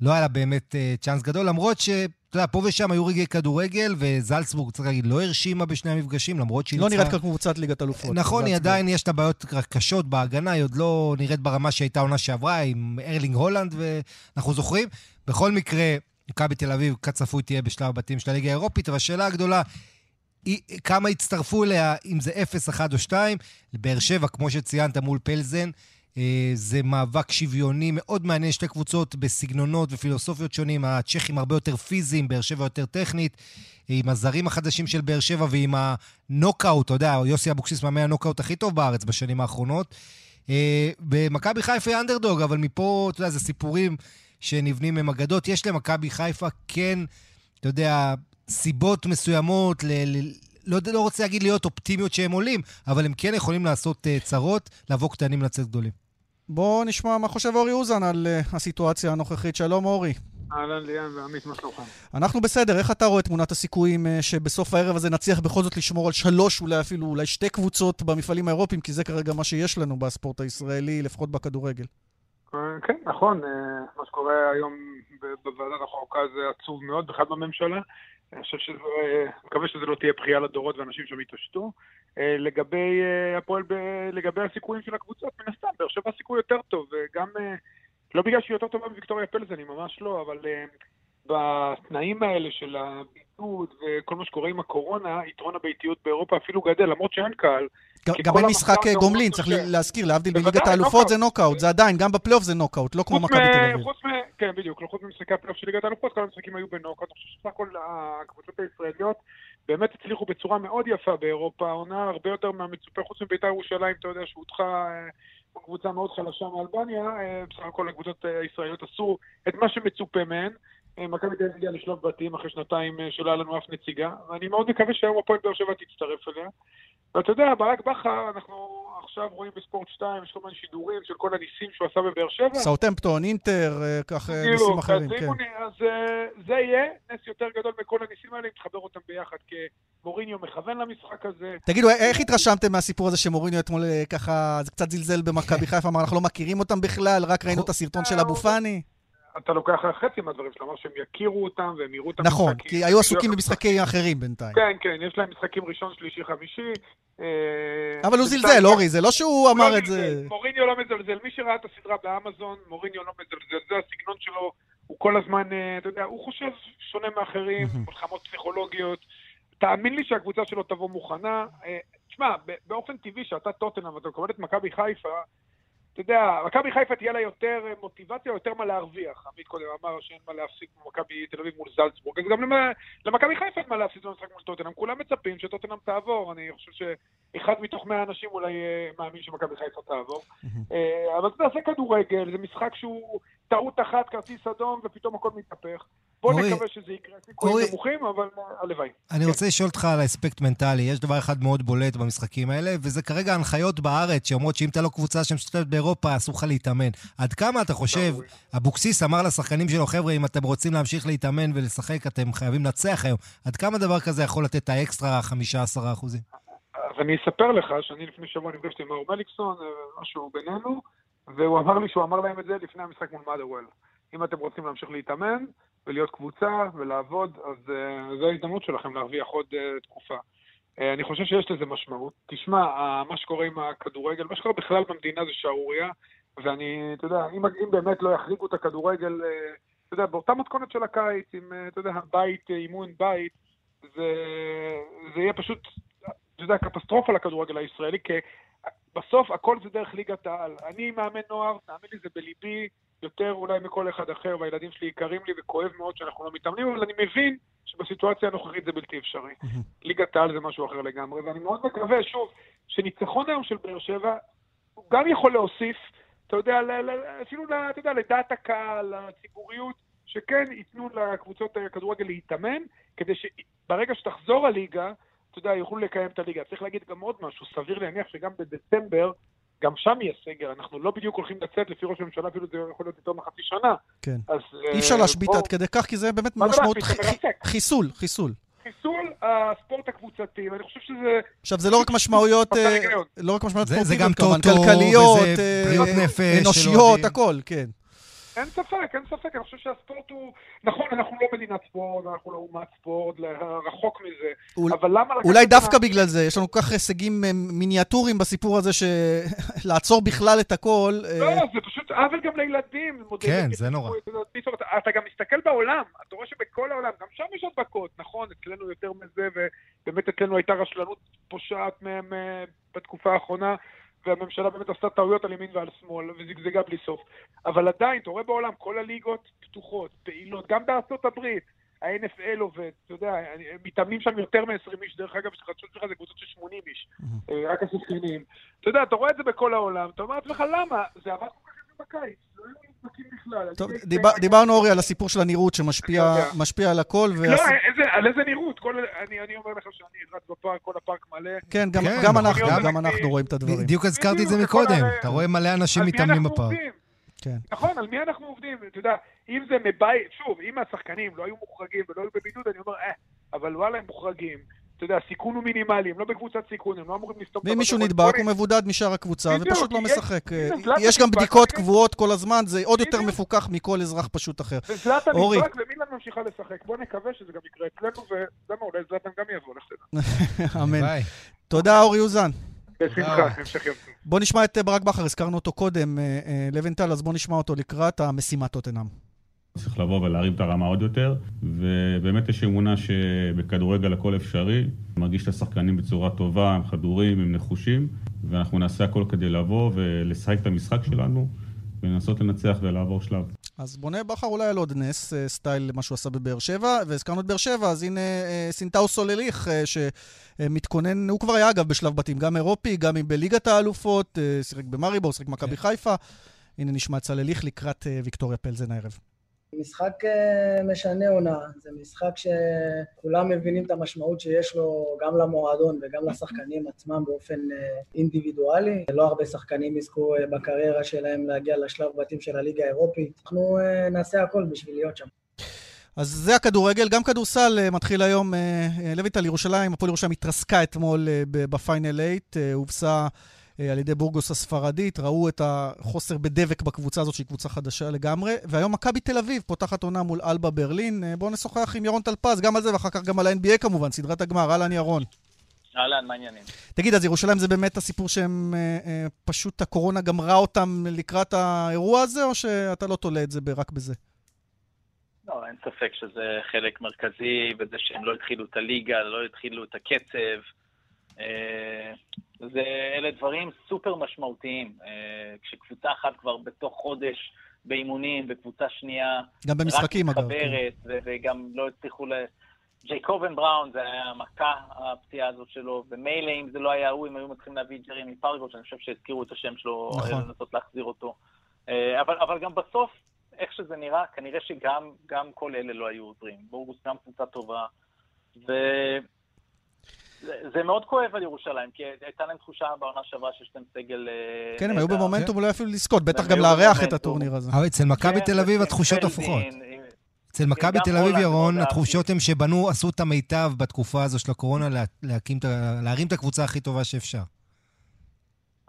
לא היה לה באמת אה, צ'אנס גדול, למרות ש... אתה יודע, פה ושם היו רגעי כדורגל, וזלצבורג, צריך להגיד, לא הרשימה בשני המפגשים, למרות שהיא לא. נראית כמו קבוצת ליגת אלופות. נכון, היא. עדיין, יש לה בעיות קשות בהגנה, היא עוד לא נראית ברמה שהייתה עונה שעברה, עם ארלינג הולנד, ואנחנו זוכרים. בכל מקרה, מכבי תל אביב, כצפוי תהיה בשלב הבתים של הליגה האירופית, אבל השאלה הגדולה, כמה יצטרפו אליה, אם זה 0, 1 או 2. באר שבע, כמו שציינת, מול פלזן, אה, זה מאבק שוויוני מאוד מעניין, שתי קבוצות בסגנונות ופילוסופיות שונים, הצ'כים הרבה יותר פיזיים, באר שבע יותר טכנית, עם הזרים החדשים של באר שבע ועם הנוקאוט, אתה יודע, יוסי אבוקסיס מאמן הנוקאוט הכי טוב בארץ בשנים האחרונות. אה, במכבי חיפה היא אנדרדוג, אבל מפה, אתה יודע, זה סיפורים שנבנים עם אגדות. יש למכבי חיפה כן, אתה יודע, סיבות מסוימות, ל, ל, לא, לא רוצה להגיד להיות אופטימיות שהם עולים, אבל הם כן יכולים לעשות uh, צרות, לבוא קטנים לצאת גדולים. בואו נשמע מה חושב אורי אוזן על uh, הסיטואציה הנוכחית. שלום אורי. אהלן ליאן ועמית, מה שלומכם? אנחנו בסדר, איך אתה רואה תמונת הסיכויים uh, שבסוף הערב הזה נצליח בכל זאת לשמור על שלוש, אולי אפילו אולי שתי קבוצות במפעלים האירופיים, כי זה כרגע מה שיש לנו בספורט הישראלי, לפחות בכדורגל. כן, נכון, מה שקורה היום בוועדת החוקה זה עצוב מאוד, בכלל בממשלה. אני חושב שזה, מקווה שזה לא תהיה בכייה לדורות ואנשים שם יתעשתו. לגבי הפועל, לגבי הסיכויים של הקבוצות, מן הסתם, באר שבע סיכוי יותר טוב, וגם, לא בגלל שהיא יותר טובה מוויקטוריה פלזני, ממש לא, אבל בתנאים האלה של הבידוד וכל מה שקורה עם הקורונה, יתרון הביתיות באירופה אפילו גדל, למרות שאין קהל. גם אין משחק גומלין, צריך להזכיר, להבדיל מליגת האלופות זה נוקאוט, זה עדיין, גם בפלייאוף זה נוקאוט, לא כמו מכבי תל אביב. כן, בדיוק, חוץ ממשחקי הפלייאוף של ליגת האלופות, כל המשחקים היו בנוקאוט. אני חושב שסך הכל הקבוצות הישראליות באמת הצליחו בצורה מאוד יפה באירופה, עונה הרבה יותר מהמצופה, חוץ מבית"ר ירושלים, אתה יודע, שהודחה קבוצה מאוד חלשה מאלבניה, בסך הכל הקבוצות הישראליות עשו את מה שמצופה מהן. מכבי תל אביב הגיעה לשלב בתים אחרי שנתיים שלא היה לנו אף נציגה, ואני מאוד מקווה שהיום הפועל באר שבע תצטרף אליה. ואתה יודע, ברק בכר, אנחנו עכשיו רואים בספורט 2, יש כל מיני שידורים של כל הניסים שהוא עשה בבאר שבע. סאוטמפטון, אינטר, כך ניסים אחרים, כן. אז זה יהיה נס יותר גדול מכל הניסים האלה, אם תחבר אותם ביחד, כי מוריניו מכוון למשחק הזה. תגידו, איך התרשמתם מהסיפור הזה שמוריניו אתמול ככה, זה קצת זלזל במכבי חיפה, אמר, אנחנו לא מכירים אותם בכלל, רק ראינו את הסרטון של אבו פאני? אתה לוקח חצי מהדברים שלו, אמר שהם יכירו אותם והם יראו את המשחקים. נכון, כי היו עסוקים במשחקים אחרים בינתיים. כן, כן, יש להם משחקים ראשון, שלישי, חמישי. אבל הוא זלזל, אורי, זה לא שהוא אמר את זה. מוריניו לא מזלזל. מי שראה את הסדרה באמזון, מוריניו לא מזלזל. זה הסגנון שלו, הוא כל הזמן, אתה יודע, הוא חושב שונה מאחרים, מלחמות פסיכולוגיות. תאמין לי שהקבוצה שלו תבוא מוכנה. תשמע, באופן טבעי, שאתה טוטנאם ואתה מקבל את מכבי חיפה, אתה יודע, מכבי חיפה תהיה לה יותר מוטיבציה, יותר מה להרוויח. עמית קודם אמר שאין מה להפסיד במכבי תל אביב מול זלצבורג, אז גם למכבי חיפה אין מה להפסיד במשחק מול טוטנאם. כולם מצפים שטוטנאם תעבור. אני חושב שאחד מתוך מאה אנשים אולי מאמין שמכבי חיפה תעבור. אבל אתה יודע, זה כדורגל, זה משחק שהוא טעות אחת, כרטיס אדום, ופתאום הכל מתהפך. בוא נקווה שזה יקרה, סיכויים נמוכים, אבל הלוואי. אני רוצה לשאול אותך על האספקט מנטלי. יש דבר אחד מאוד בולט במשחקים האלה, וזה כרגע הנחיות בארץ שאומרות שאם אתה לא קבוצה שמשתתפת באירופה, אסור לך להתאמן. עד כמה אתה חושב, אבוקסיס אמר לשחקנים שלו, חבר'ה, אם אתם רוצים להמשיך להתאמן ולשחק, אתם חייבים לנצח היום. עד כמה דבר כזה יכול לתת את האקסטרה 15 אחוזים? אז אני אספר לך שאני לפני שבוע נפגשתי עם מאור מליקסון, משהו בינינו, והוא אמר לי שהוא אמר להם את זה לפני המשחק מול מאדרוול. אם אתם רוצים להמשיך להתאמן ולהיות קבוצה ולעבוד, אז uh, זו ההזדמנות שלכם להרוויח עוד uh, תקופה. Uh, אני חושב שיש לזה משמעות. תשמע, uh, מה שקורה עם הכדורגל, מה שקורה בכלל במדינה זה שערורייה, ואני, אתה יודע, אם, אם באמת לא יחריגו את הכדורגל, אתה יודע, באותה מתכונת של הקיץ, עם, אתה יודע, בית, אימון בית, זה, זה יהיה פשוט, אתה יודע, קטסטרופה לכדורגל הישראלי, כי בסוף הכל זה דרך ליגת העל. אני מאמן נוער, תאמין לי, זה בליבי יותר אולי מכל אחד אחר, והילדים שלי יקרים לי וכואב מאוד שאנחנו לא מתאמנים, אבל אני מבין שבסיטואציה הנוכחית זה בלתי אפשרי. ליגת העל זה משהו אחר לגמרי, ואני מאוד מקווה, שוב, שניצחון היום של באר שבע, הוא גם יכול להוסיף, אתה יודע, אפילו, אתה יודע, לדעת הקהל, לציבוריות, שכן ייתנו לקבוצות הכדורגל להתאמן, כדי שברגע שתחזור הליגה, אתה יודע, יוכלו לקיים את הליגה. צריך להגיד גם עוד משהו, סביר להניח שגם בדצמבר, גם שם יהיה סגר, אנחנו לא בדיוק הולכים לצאת, לפי ראש הממשלה אפילו זה יכול להיות יותר מחצי שנה. כן. אז... אי אפשר להשבית עד כדי כך, כי זה באמת משמעות חיסול, חיסול. חיסול הספורט הקבוצתי, ואני חושב שזה... עכשיו, זה לא רק משמעויות, לא רק משמעויות ספורטיביות, כלכליות, בריאות נפש, אנושיות, הכל, כן. אין ספק, אין ספק, אני חושב שהספורט הוא... נכון, אנחנו לא מדינת ספורט, אנחנו לא אומת ספורט, רחוק מזה, אול... אבל למה... אולי דווקא ה- בגלל זה, יש לנו כל כך הישגים אה, מיניאטוריים בסיפור הזה, שלעצור בכלל את הכל... אה, לא, זה פשוט עוול גם לילדים. כן, זה נורא. אתה פתאום אתה- אתה גם מסתכל בעולם, אתה רואה שבכל העולם, גם שם יש הדבקות, נכון, אצלנו יותר מזה, ובאמת אצלנו הייתה רשלנות פושעת מהם אה, בתקופה האחרונה, והממשלה באמת עשתה טעויות על ימין ועל שמאל, וזגזגה בלי סוף. אבל עדיין, אתה רואה בעולם, כל הליגות פתוחות, פעילות, גם בארצות הברית. ה-NFL עובד, אתה יודע, מתאמנים שם יותר מ-20 איש, דרך אגב, החדשות שלך זה קבוצות של 80 איש, אה, רק השחקנים. אתה יודע, אתה רואה את זה בכל העולם, אתה אומר לעצמך, למה? זה עבד כל בקיץ, לא היו נדבקים בכלל. טוב, דיבר, דיברנו, אורי, על הסיפור של הנראות שמשפיע על הכל. לא, והס- איזה- על איזה נראות, כל- אני אני אומר לך שאני רץ בפארק, כל הפארק מלא. כן, גם, כן, גם נכון, אנחנו, גם- גם אנחנו רואים את הדברים. בדיוק הזכרתי את זה מקודם. הרי- אתה רואה מלא אנשים על מי מתאמנים אנחנו בפארק. עובדים? כן. נכון, על מי אנחנו עובדים? אתה יודע, אם זה מבית, שוב, אם השחקנים לא היו מוחרגים ולא היו בבידוד, אני אומר, אה, אבל וואלה, הם מוחרגים. אתה יודע, הסיכון הוא מינימלי, הם לא בקבוצת סיכון, הם לא אמורים לסתום ואם מישהו נדבק. הוא מבודד משאר הקבוצה, ופשוט לא משחק. אה, יש גם בדיקות אחי. קבועות כל הזמן, זה עוד יותר. מפוקח מכל אזרח פשוט אחר. וזלאטן אורי. נדבק ומילן ממשיכה לשחק. בוא נקווה שזה גם יקרה אצלנו, ואתה יודע מה, אולי זלאטן גם יבוא, לך תדע. אמן. תודה, אורי אוזן. בשמחה, המשך יום טוב. בוא נשמע את ברק בכר, הזכרנו אותו קודם, אה, אה, לבנטל, אז בוא נשמע אותו לקראת המשימת טוטנאם. צריך לבוא ולהרים את הרמה עוד יותר, ובאמת יש אמונה שבכדורגל הכל אפשרי. מרגיש את השחקנים בצורה טובה, הם חדורים, הם נחושים, ואנחנו נעשה הכל כדי לבוא ולשחק את המשחק שלנו, ולנסות לנצח ולעבור שלב. אז בונה בכר אולי על עוד נס, אה, סטייל מה שהוא עשה בבאר שבע, והזכרנו את באר שבע, אז הנה אה, סינטאו סולליך, אה, שמתכונן, הוא כבר היה אגב בשלב בתים, גם אירופי, גם אם בליגת האלופות, שיחק במאריבור, שיחק במכבי חיפה. הנה נשמע את סולליך לקראת ויקטוריה פלזן הערב. משחק אה, משנה עונה, זה משחק שכולם מבינים את המשמעות שיש לו גם למועדון וגם לשחקנים עצמם באופן אה, אינדיבידואלי. לא הרבה שחקנים יזכו אה, בקריירה שלהם להגיע לשלב בתים של הליגה האירופית. אנחנו נעשה הכל בשביל להיות שם. אז זה הכדורגל, גם כדורסל מתחיל היום, לויטל ירושלים, הפועל ירושלים התרסקה אתמול בפיינל 8, אה, הובסה על ידי בורגוס הספרדית, ראו את החוסר בדבק בקבוצה הזאת, שהיא קבוצה חדשה לגמרי, והיום מכבי תל אביב פותחת עונה מול אלבה ברלין. אה, בואו נשוחח עם ירון טלפז, גם על זה, ואחר כך גם על ה-NBA כמובן, סדרת הגמר. אהלן ירון. אהלן, מה העניינים? תגיד, אז ירושלים זה באמת הסיפור שהם, אה, אה, פשוט הקורונה גמרה אותם לקראת האירוע הזה, או שאתה לא תולה את זה רק בזה? לא, אין ספק שזה חלק מרכזי בזה שהם לא התחילו את הליגה, לא התחילו את הקצב. אה, זה, אלה דברים סופר משמעותיים. אה, כשקבוצה אחת כבר בתוך חודש באימונים, וקבוצה שנייה גם במשחקים, רק אגב. מתחברת, ו- וגם לא הצליחו ל... ג'ייקובן בראון, זה היה מכה, הפציעה הזאת שלו, ומילא אם זה לא היה הוא, אם היו מתחילים להביא את ג'רמי פרגו, שאני חושב שהזכירו את השם שלו, נכון. לנסות להחזיר אותו. אה, אבל, אבל גם בסוף, איך שזה נראה, כנראה שגם גם כל אלה לא היו עוזרים. בורגוס גם קבוצה טובה, ו... זה, זה מאוד כואב על ירושלים, כי הייתה להם תחושה בעונה שעברה שיש להם סגל... אה, כן, הם היו נהדר. במומנטום אולי אפילו לזכות, בטח גם היו לארח את. הטורניר הזה. אבל אצל מכבי כן, תל אביב התחושות הפוכות. עם- אצל מכבי תל אביב, ירון, התחושות הן שבנו, עשו את המיטב בתקופה הזו של הקורונה להרים את הקבוצה הכי טובה שאפשר.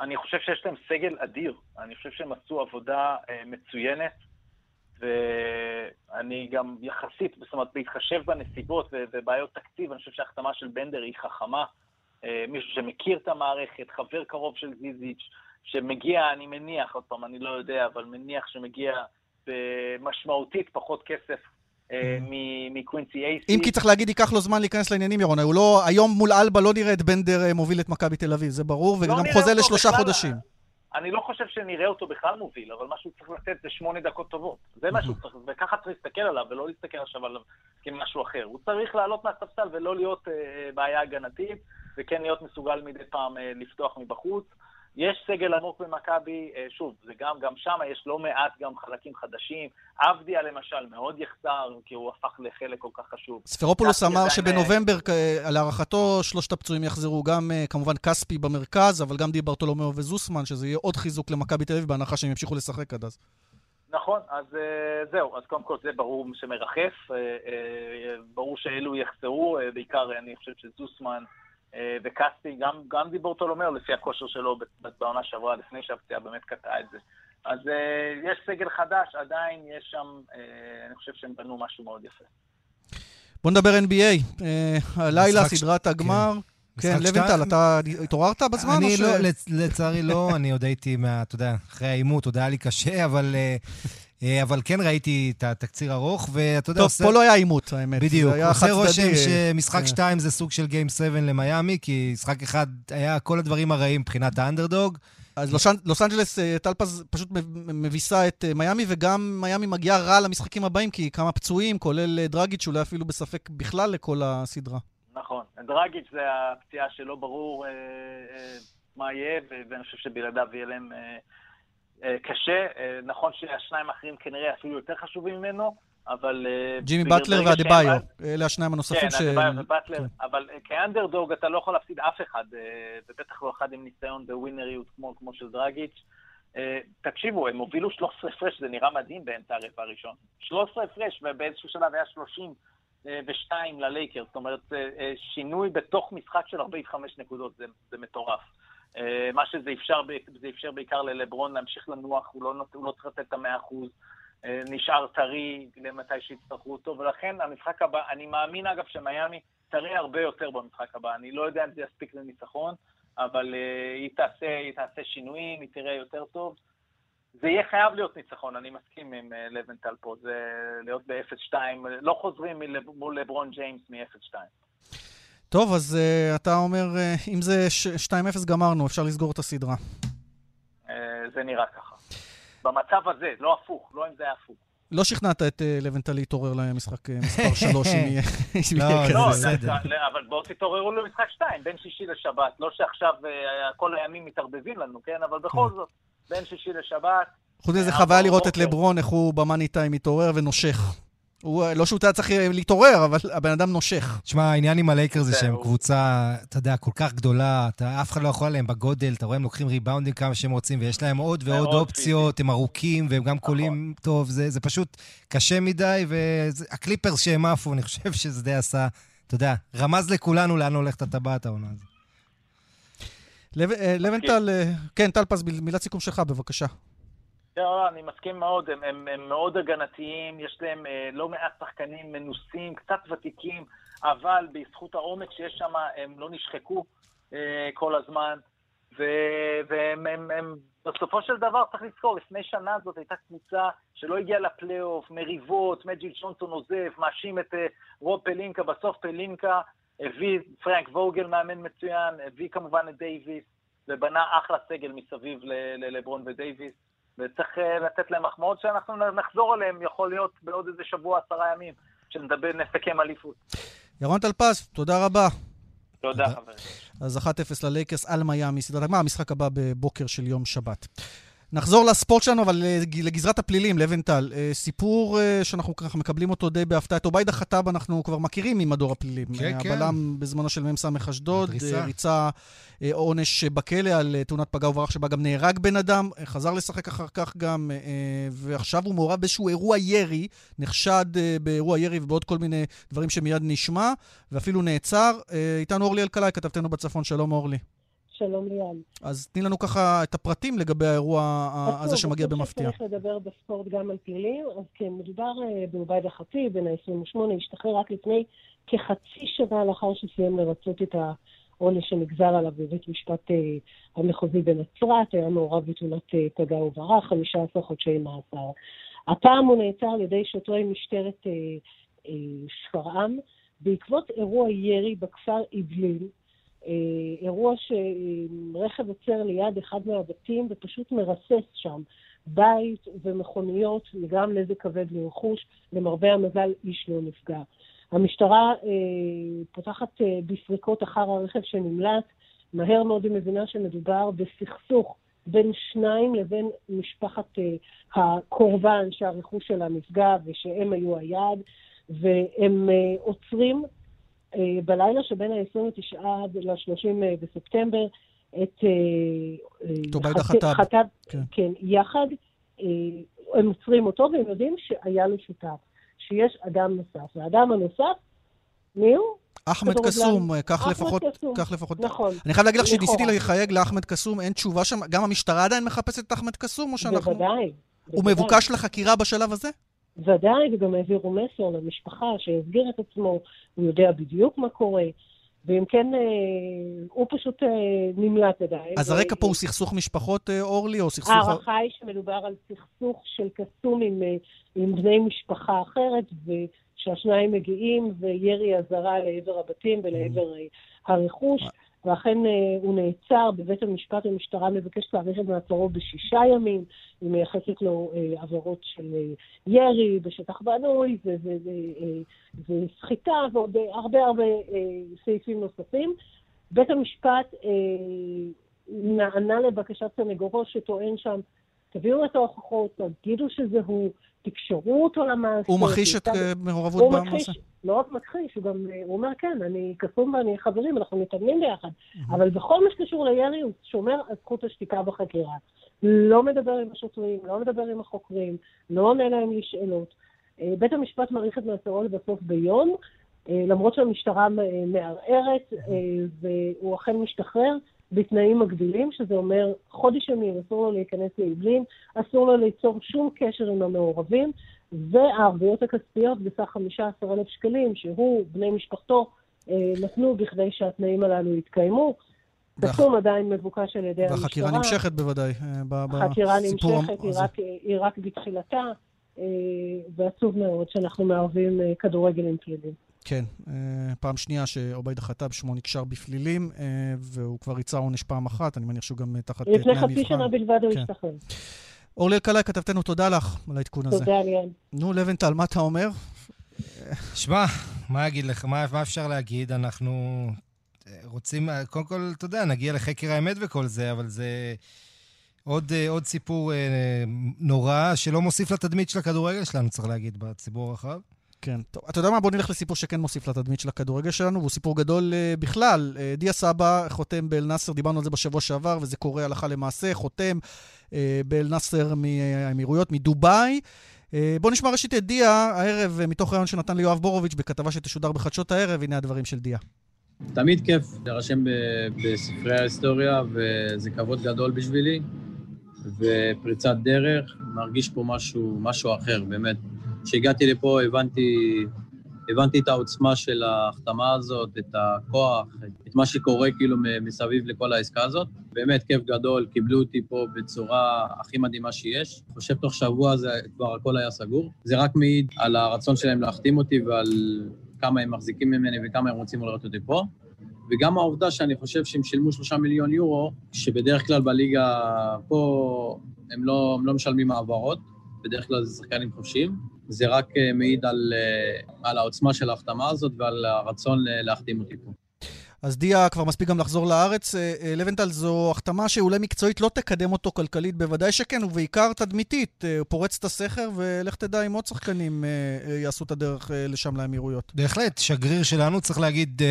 אני חושב שיש להם סגל אדיר. אני חושב שהם עשו עבודה אה, מצוינת, ואני גם יחסית, זאת אומרת, בהתחשב בנסיבות ובעיות תקציב, אני חושב שההחתמה של בנדר היא חכמה. אה, מישהו שמכיר את המערכת, חבר קרוב של זיזיץ', שמגיע, אני מניח, עוד פעם, אני לא יודע, אבל מניח שמגיע במשמעותית פחות כסף אה, מ- מקווינסי אייסי. אם כי צריך להגיד, ייקח לו זמן להיכנס לעניינים, ירון. הוא לא, היום מול אלבה לא נראה את בנדר אה, מוביל את מכבי תל אביב, זה ברור, וגם נראה חוזה לשלושה. חודשים. אני לא חושב שנראה אותו בכלל מוביל, אבל מה שהוא צריך לתת זה שמונה דקות טובות. זה מה שהוא צריך, וככה צריך להסתכל עליו, ולא להסתכל עכשיו עליו כמשהו אחר. הוא צריך לעלות מהספסל ולא להיות אה, בעיה הגנתית, וכן להיות מסוגל מדי פעם אה, לפתוח מבחוץ. יש סגל עמוק במכבי, אה, שוב, זה גם, גם שם יש לא מעט גם חלקים חדשים. עבדיה למשל מאוד יחסר, כי הוא הפך לחלק כל כך חשוב. ספרופולוס אמר שבנובמבר, אה, להערכתו, שלושת הפצועים יחזרו, גם אה, כמובן כספי במרכז, אבל גם די ברטולומיאו וזוסמן, שזה יהיה עוד חיזוק למכבי תל אביב, בהנחה שהם ימשיכו לשחק עד אז. נכון, אז זהו, אז קודם כל זה ברור שמרחף, ברור שאלו יחסרו, בעיקר אני חושב שזוסמן וקסטי, גם, גם דיבור טולומר לפי הכושר שלו בעונה שעברה, לפני שהפציעה באמת קטעה את זה. אז יש סגל חדש, עדיין יש שם, אני חושב שהם בנו משהו מאוד יפה. בוא נדבר NBA. הלילה, סדרת הגמר. כן, לוינטל, אתה התעוררת בזמן? אני לא, לצערי לא, אני עוד הייתי מה, אתה יודע, אחרי העימות, עוד היה לי קשה, אבל... אבל כן ראיתי את התקציר ארוך, ואתה יודע, טוב, עושה... פה לא היה עימות, האמת. בדיוק, עושה רושם שמשחק 2 זה סוג של Game 7 למיאמי, כי משחק אחד היה כל הדברים הרעים מבחינת האנדרדוג. אז לוס אנג'לס, טלפז פשוט מביסה את מיאמי, וגם מיאמי מגיעה רע למשחקים הבאים, כי כמה פצועים, כולל דרגיץ', אולי אפילו בספק בכלל לכל הסדרה. נכון. דרגיץ' זה הפציעה שלא ברור אה, אה, מה יהיה, ואני חושב שבלעדיו יהיה להם אה, אה, קשה. אה, נכון שהשניים האחרים כנראה אפילו יותר חשובים ממנו, אבל... אה, ג'ימי באטלר ואדיבאיו, אלה השניים הנוספים כן, ש... כן, אדיבאיו ובטלר, כן. אבל אה, כאנדרדוג אתה לא יכול להפסיד אף אחד, אה, ובטח לא אחד עם ניסיון בווינריות כמו, כמו של דרגיץ'. תקשיבו, הם הובילו 13 הפרש, זה נראה מדהים באמצע הרבע הראשון. 13 הפרש, ובאיזשהו שלב היה 30 אה, ושתיים ללייקר, זאת אומרת, אה, אה, שינוי בתוך משחק של 45 נקודות, זה, זה מטורף. מה שזה אפשר, זה אפשר בעיקר ללברון להמשיך לנוח, הוא לא, הוא לא צריך לתת את המאה אחוז, נשאר טרי למתי שיצטרכו אותו, ולכן המשחק הבא, אני מאמין אגב שמיאמי טרי הרבה יותר במשחק הבא, אני לא יודע אם זה יספיק לניצחון, אבל היא תעשה, היא תעשה שינויים, היא תראה יותר טוב. זה יהיה חייב להיות ניצחון, אני מסכים עם לבנטל פה, זה להיות ב-0-2, לא חוזרים מול לברון ג'יימס מ-0-2. טוב, אז uh, אתה אומר, uh, אם זה 2-0 גמרנו, אפשר לסגור את הסדרה. Uh, זה נראה ככה. במצב הזה, לא הפוך, לא אם זה היה הפוך. לא שכנעת את לבנטל להתעורר למשחק מספר 3, אם יהיה כזה. לא, בסדר. אבל בואו תתעוררו למשחק 2, בין שישי לשבת. לא שעכשיו כל הימים מתערבבים לנו, כן? אבל בכל כן. זאת. בין שישי לשבת. חוץ מזה חוויה לראות את לברון, איך הוא במאני טיים מתעורר ונושך. הוא, לא שהוא היה צריך להתעורר, אבל הבן אדם נושך. תשמע, העניין עם הלייקר זה שהם קבוצה, אתה יודע, כל כך גדולה, אתה, אף אחד לא יכול עליהם בגודל, אתה רואה, הם לוקחים ריבאונדים כמה שהם רוצים, ויש להם עוד ועוד אופציות, הם ארוכים, והם גם קולים נכון. טוב, זה, זה פשוט קשה מדי, והקליפרס שהם עפו, אני חושב שזה די עשה, אתה יודע, רמז לכולנו לאן הולכת הטבעת העונה הזאת. אה, לבנטל, אה, כן, טלפז, מילת סיכום שלך, בבקשה. לא, לא, אני מסכים מאוד, הם, הם, הם מאוד הגנתיים, יש להם אה, לא מעט שחקנים מנוסים, קצת ותיקים, אבל בזכות העומק שיש שם, הם לא נשחקו אה, כל הזמן, ו, והם הם, הם, בסופו של דבר, צריך לזכור, לפני שנה זאת הייתה קבוצה שלא הגיעה לפלייאוף, מריבות, מג'יל ג'ונסון עוזב, מאשים את אה, רוב פלינקה, בסוף פלינקה הביא פרנק ווגל, מאמן מצוין, הביא כמובן את דייוויס, ובנה אחלה סגל מסביב ללברון ודייוויס, וצריך אה, לתת להם מחמאות שאנחנו נחזור עליהם, יכול להיות בעוד איזה שבוע, עשרה ימים, שנדבר, נסכם אליפות. ירון טלפז, תודה רבה. תודה, חברים. אז 1-0 ללייקרס על מיאמי, סדרת הגמר, המשחק הבא בבוקר של יום שבת. נחזור לספורט שלנו, אבל אה, לגזרת הפלילים, לווינטל. אה, סיפור אה, שאנחנו ככה מקבלים אותו די בהפתעה. את עוביידה חטאב אנחנו כבר מכירים ממדור הפלילים. כן, כן. הבלם בזמנו של מ"ס אשדוד, ריצה עונש בכלא על תאונת פגע וברח שבה גם נהרג בן אדם, חזר לשחק אחר כך גם, ועכשיו הוא מעורב באיזשהו אירוע ירי, נחשד באירוע ירי ובעוד כל מיני דברים שמיד נשמע, ואפילו נעצר. איתנו אורלי אלקלעי, כתבתנו בצפון. שלום אורלי. שלום ליאן. אז תני לנו ככה את הפרטים לגבי האירוע הזה שמגיע במפתיע. צריך לדבר בספורט גם על פלילים, אז כן, מדובר אה, בעובד החצי, בן ה-28, השתחרר רק לפני כחצי שנה לאחר שסיים לרצות את העונש שנגזר עליו בבית משפט אה, המחוזי בנצרת, היה מעורב בתאונת אה, פגע וברח, 15 חודשי מאסר. הפעם הוא נעצר על ידי שוטרי משטרת שפרעם בעקבות אירוע ירי בכפר אבלין, אירוע שרכב עוצר ליד אחד מהבתים ופשוט מרסס שם בית ומכוניות, נגרם נזק כבד לרכוש, למרבה המזל איש לא נפגע. המשטרה אה, פותחת אה, בסריקות אחר הרכב שנמלט, מהר מאוד היא מבינה שמדובר בסכסוך בין שניים לבין משפחת אה, הקורבן שהרכוש שלה נפגע ושהם היו היעד, והם אה, עוצרים אה, בלילה שבין ה-29 עד ל-30 אה, בספטמבר את... אה, חטב. כן. כן, יחד. הם עוצרים אותו והם יודעים שהיה לו שותף, שיש אדם נוסף. והאדם הנוסף, מי הוא? אחמד. קסום, אה, כך לפחות. כך לפחות. נכון. אני חייב להגיד לך שניסיתי. לחייג לאחמד קסום, אין תשובה שם, גם המשטרה עדיין מחפשת את אחמד קסום, או שאנחנו... בוודאי. הוא. מבוקש לחקירה בשלב הזה? ודאי, וגם העבירו מסר למשפחה שיסגיר את עצמו, הוא יודע בדיוק מה קורה, ואם כן, אה, הוא פשוט אה, נמלט עדיין. אז הרקע פה הוא סכסוך משפחות, אה, אורלי, או סכסוך... ההערכה היא שמדובר על סכסוך של קסום עם, אה, עם בני משפחה אחרת, ושהשניים מגיעים, וירי אזהרה לעבר הבתים ולעבר אה, הרכוש, ואכן אה, הוא נעצר בבית המשפט, המשטרה מבקשת להאריך את מעצרו בשישה ימים, היא מייחסת לו אה, עבירות של אה, ירי בשטח בנוי, וסחיטה, ועוד הרבה הרבה סעיפים נוספים. בית המשפט נענה לבקשת סנגורו שטוען שם, תביאו את ההוכחות, תגידו שזה הוא, תקשרו אותו למעשה. הוא מכחיש את אה, מעורבות במעשה? לא רק מכחיש, הוא גם, אה, הוא אומר, כן, אני קסום ואני חברים, אנחנו מתאמנים ביחד. אבל בכל מה שקשור לירי, הוא שומר על זכות השתיקה בחקירה. לא מדבר עם השוטרים, לא מדבר עם החוקרים, לא עונה להם לשאלות. אה, בית המשפט מאריך את מעצרו לבסוף ביום, למרות שהמשטרה מערערת, והוא אכן משתחרר בתנאים מגבילים, שזה אומר חודש ימים, אסור לו להיכנס לאעבלין, אסור לו ליצור שום קשר עם המעורבים, והערבויות הכספיות בסך 15,000 שקלים, שהוא, בני משפחתו, אה, נתנו בכדי שהתנאים הללו יתקיימו. קסום עדיין מבוקש על ידי המשטרה. והחקירה נמשכת בוודאי. אה, ב- החקירה בסיפור נמשכת, היא הזה. רק, היא רק בתחילתה, אה, ועצוב מאוד שאנחנו מערבים כדורגל עם פלילים. כן, אה, פעם שנייה שעובייד החטאב שמו נקשר בפלילים, אה, והוא כבר ריצה עונש פעם אחת, אני מניח שהוא גם אה, תחת אה, לפני תנאי חצי מבחן. שנה בלבד הוא כן. השתחרר. אורלי אלקלעי, כתבתנו, תודה לך על העדכון הזה. תודה, ליאן. נו, לבנטל, מה אתה אומר? שמע, מה אגיד לך, מה, מה אפשר להגיד? אנחנו רוצים, קודם כל, אתה יודע, נגיע לחקר האמת וכל זה, אבל זה עוד, עוד סיפור נורא שלא מוסיף לתדמית של הכדורגל שלנו, צריך להגיד, בציבור הרחב. כן, טוב. אתה יודע מה? בוא נלך לסיפור שכן מוסיף לתדמית של הכדורגל שלנו, והוא סיפור גדול uh, בכלל. Uh, דיה סבא חותם באל-נאסר, דיברנו על זה בשבוע שעבר, וזה קורה הלכה למעשה, חותם uh, באל-נאסר מהאמירויות, מדובאי. Uh, בוא נשמע ראשית את דיה הערב, uh, מתוך רעיון שנתן ליואב בורוביץ' בכתבה שתשודר בחדשות הערב, הנה הדברים של דיה. תמיד כיף להירשם ב- בספרי ההיסטוריה, וזה כבוד גדול בשבילי, ופריצת דרך, מרגיש פה משהו, משהו אחר, באמת. כשהגעתי לפה הבנתי, הבנתי את העוצמה של ההחתמה הזאת, את הכוח, את מה שקורה כאילו מסביב לכל העסקה הזאת. באמת כיף גדול, קיבלו אותי פה בצורה הכי מדהימה שיש. חושב תוך שבוע זה כבר הכל היה סגור. זה רק מעיד על הרצון שלהם להחתים אותי ועל כמה הם מחזיקים ממני וכמה הם רוצים לראות אותי פה. וגם העובדה שאני חושב שהם שילמו שלושה מיליון יורו, שבדרך כלל בליגה פה הם לא, הם לא משלמים העברות, בדרך כלל זה שחקנים חופשיים. זה רק אה, מעיד על, אה, על העוצמה של ההחתמה הזאת ועל הרצון ל- להחתים אותי פה. אז דיה כבר מספיק גם לחזור לארץ. אה, אה, לבנטל זו החתמה שאולי מקצועית לא תקדם אותו כלכלית, בוודאי שכן, ובעיקר תדמיתית. אה, הוא פורץ את הסכר, ולך תדע אם עוד שחקנים יעשו את הדרך לשם לאמירויות. בהחלט, שגריר שלנו, צריך להגיד,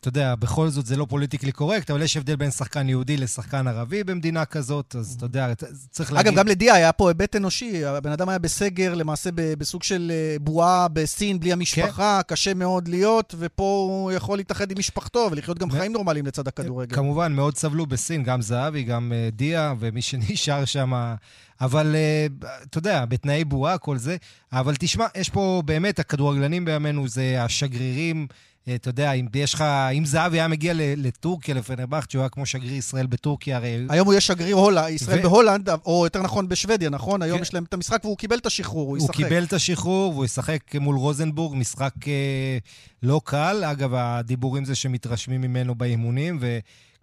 אתה יודע, בכל זאת זה לא פוליטיקלי קורקט, אבל יש הבדל בין שחקן יהודי לשחקן ערבי במדינה כזאת, אז אתה יודע, צריך להגיד... אגב, גם לדיה היה פה היבט אנושי. הבן אדם היה בסגר, למעשה בסוג של בועה בסין, בלי המשפחה, קשה מאוד להיות, ופה הוא יכול להתאחד עם משפחתו ולחיות גם חיים נורמליים לצד הכדורגל. כמובן, מאוד סבלו בסין, גם זהבי, גם אה, דיה, ומי שנשאר שם. אבל אה, אתה יודע, בתנאי בועה, כל זה. אבל תשמע, יש פה באמת, הכדורגלנים בימינו זה השגרירים. אה, אתה יודע, אם יש לך, אם זהבי היה מגיע לטורקיה, לפנרבכט, שהוא היה כמו שגריר ישראל בטורקיה, הרי... היום הוא יהיה שגריר הולנד, ישראל ו- בהולנד, או יותר נכון בשוודיה, נכון? היום כן. יש להם את המשחק והוא קיבל את השחרור, הוא הוא ישחק. קיבל את השחרור והוא ישחק מול רוזנבורג, משחק אה, לא קל. אגב, הדיבורים זה שמתרשמים ממנו באימונים,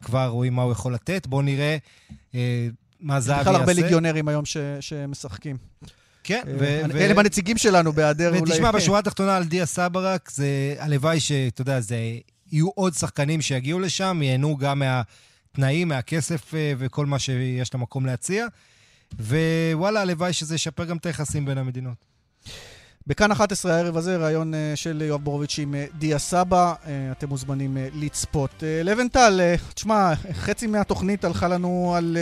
וכבר רואים מה הוא יכול לתת. בואו נראה אה, מה זהבי יעשה. בכלל הרבה ליגיונרים היום ש- שמשחקים. כן, אה, ו- ו- אלה הם הנציגים שלנו בהיעדר אולי... ותשמע, בשורה התחתונה על דיה סברק, זה הלוואי שאתה יודע, זה יהיו עוד שחקנים שיגיעו לשם, ייהנו גם מהתנאים, מהכסף אה, וכל מה שיש למקום להציע. ווואלה, הלוואי שזה ישפר גם את היחסים בין המדינות. בכאן 11 הערב הזה, ראיון אה, של יואב בורוביץ' עם דיה סבא, אתם מוזמנים לצפות. לבנטל, תשמע, חצי מהתוכנית הלכה לנו על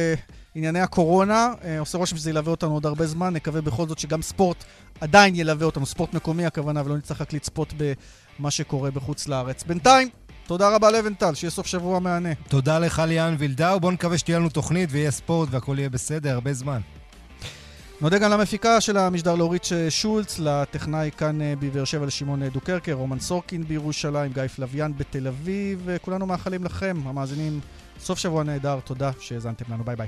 ענייני הקורונה, אה, עושה רושם שזה ילווה אותנו עוד הרבה זמן, נקווה בכל זאת שגם ספורט עדיין ילווה אותנו, ספורט מקומי הכוונה, ולא נצטרך רק לצפות מה שקורה בחוץ לארץ. בינתיים, תודה רבה לבנטל, שיהיה סוף שבוע מהנה. תודה לך ליאן וילדאו, בוא נקווה שתהיה לנו תוכנית ויהיה ספורט והכל יהיה בסדר, הרבה זמן. נודה גם למפיקה של המשדר לאורית שולץ, לטכנאי כאן אה, בבאר שבע לשמעון דוקרקר, רומן סורקין בירושלים, גיא פלוויאן בתל אביב, וכולנו מאחלים לכם, המאזינים, סוף שבוע נהדר, תודה שהאזנתם לנו, ביי ביי.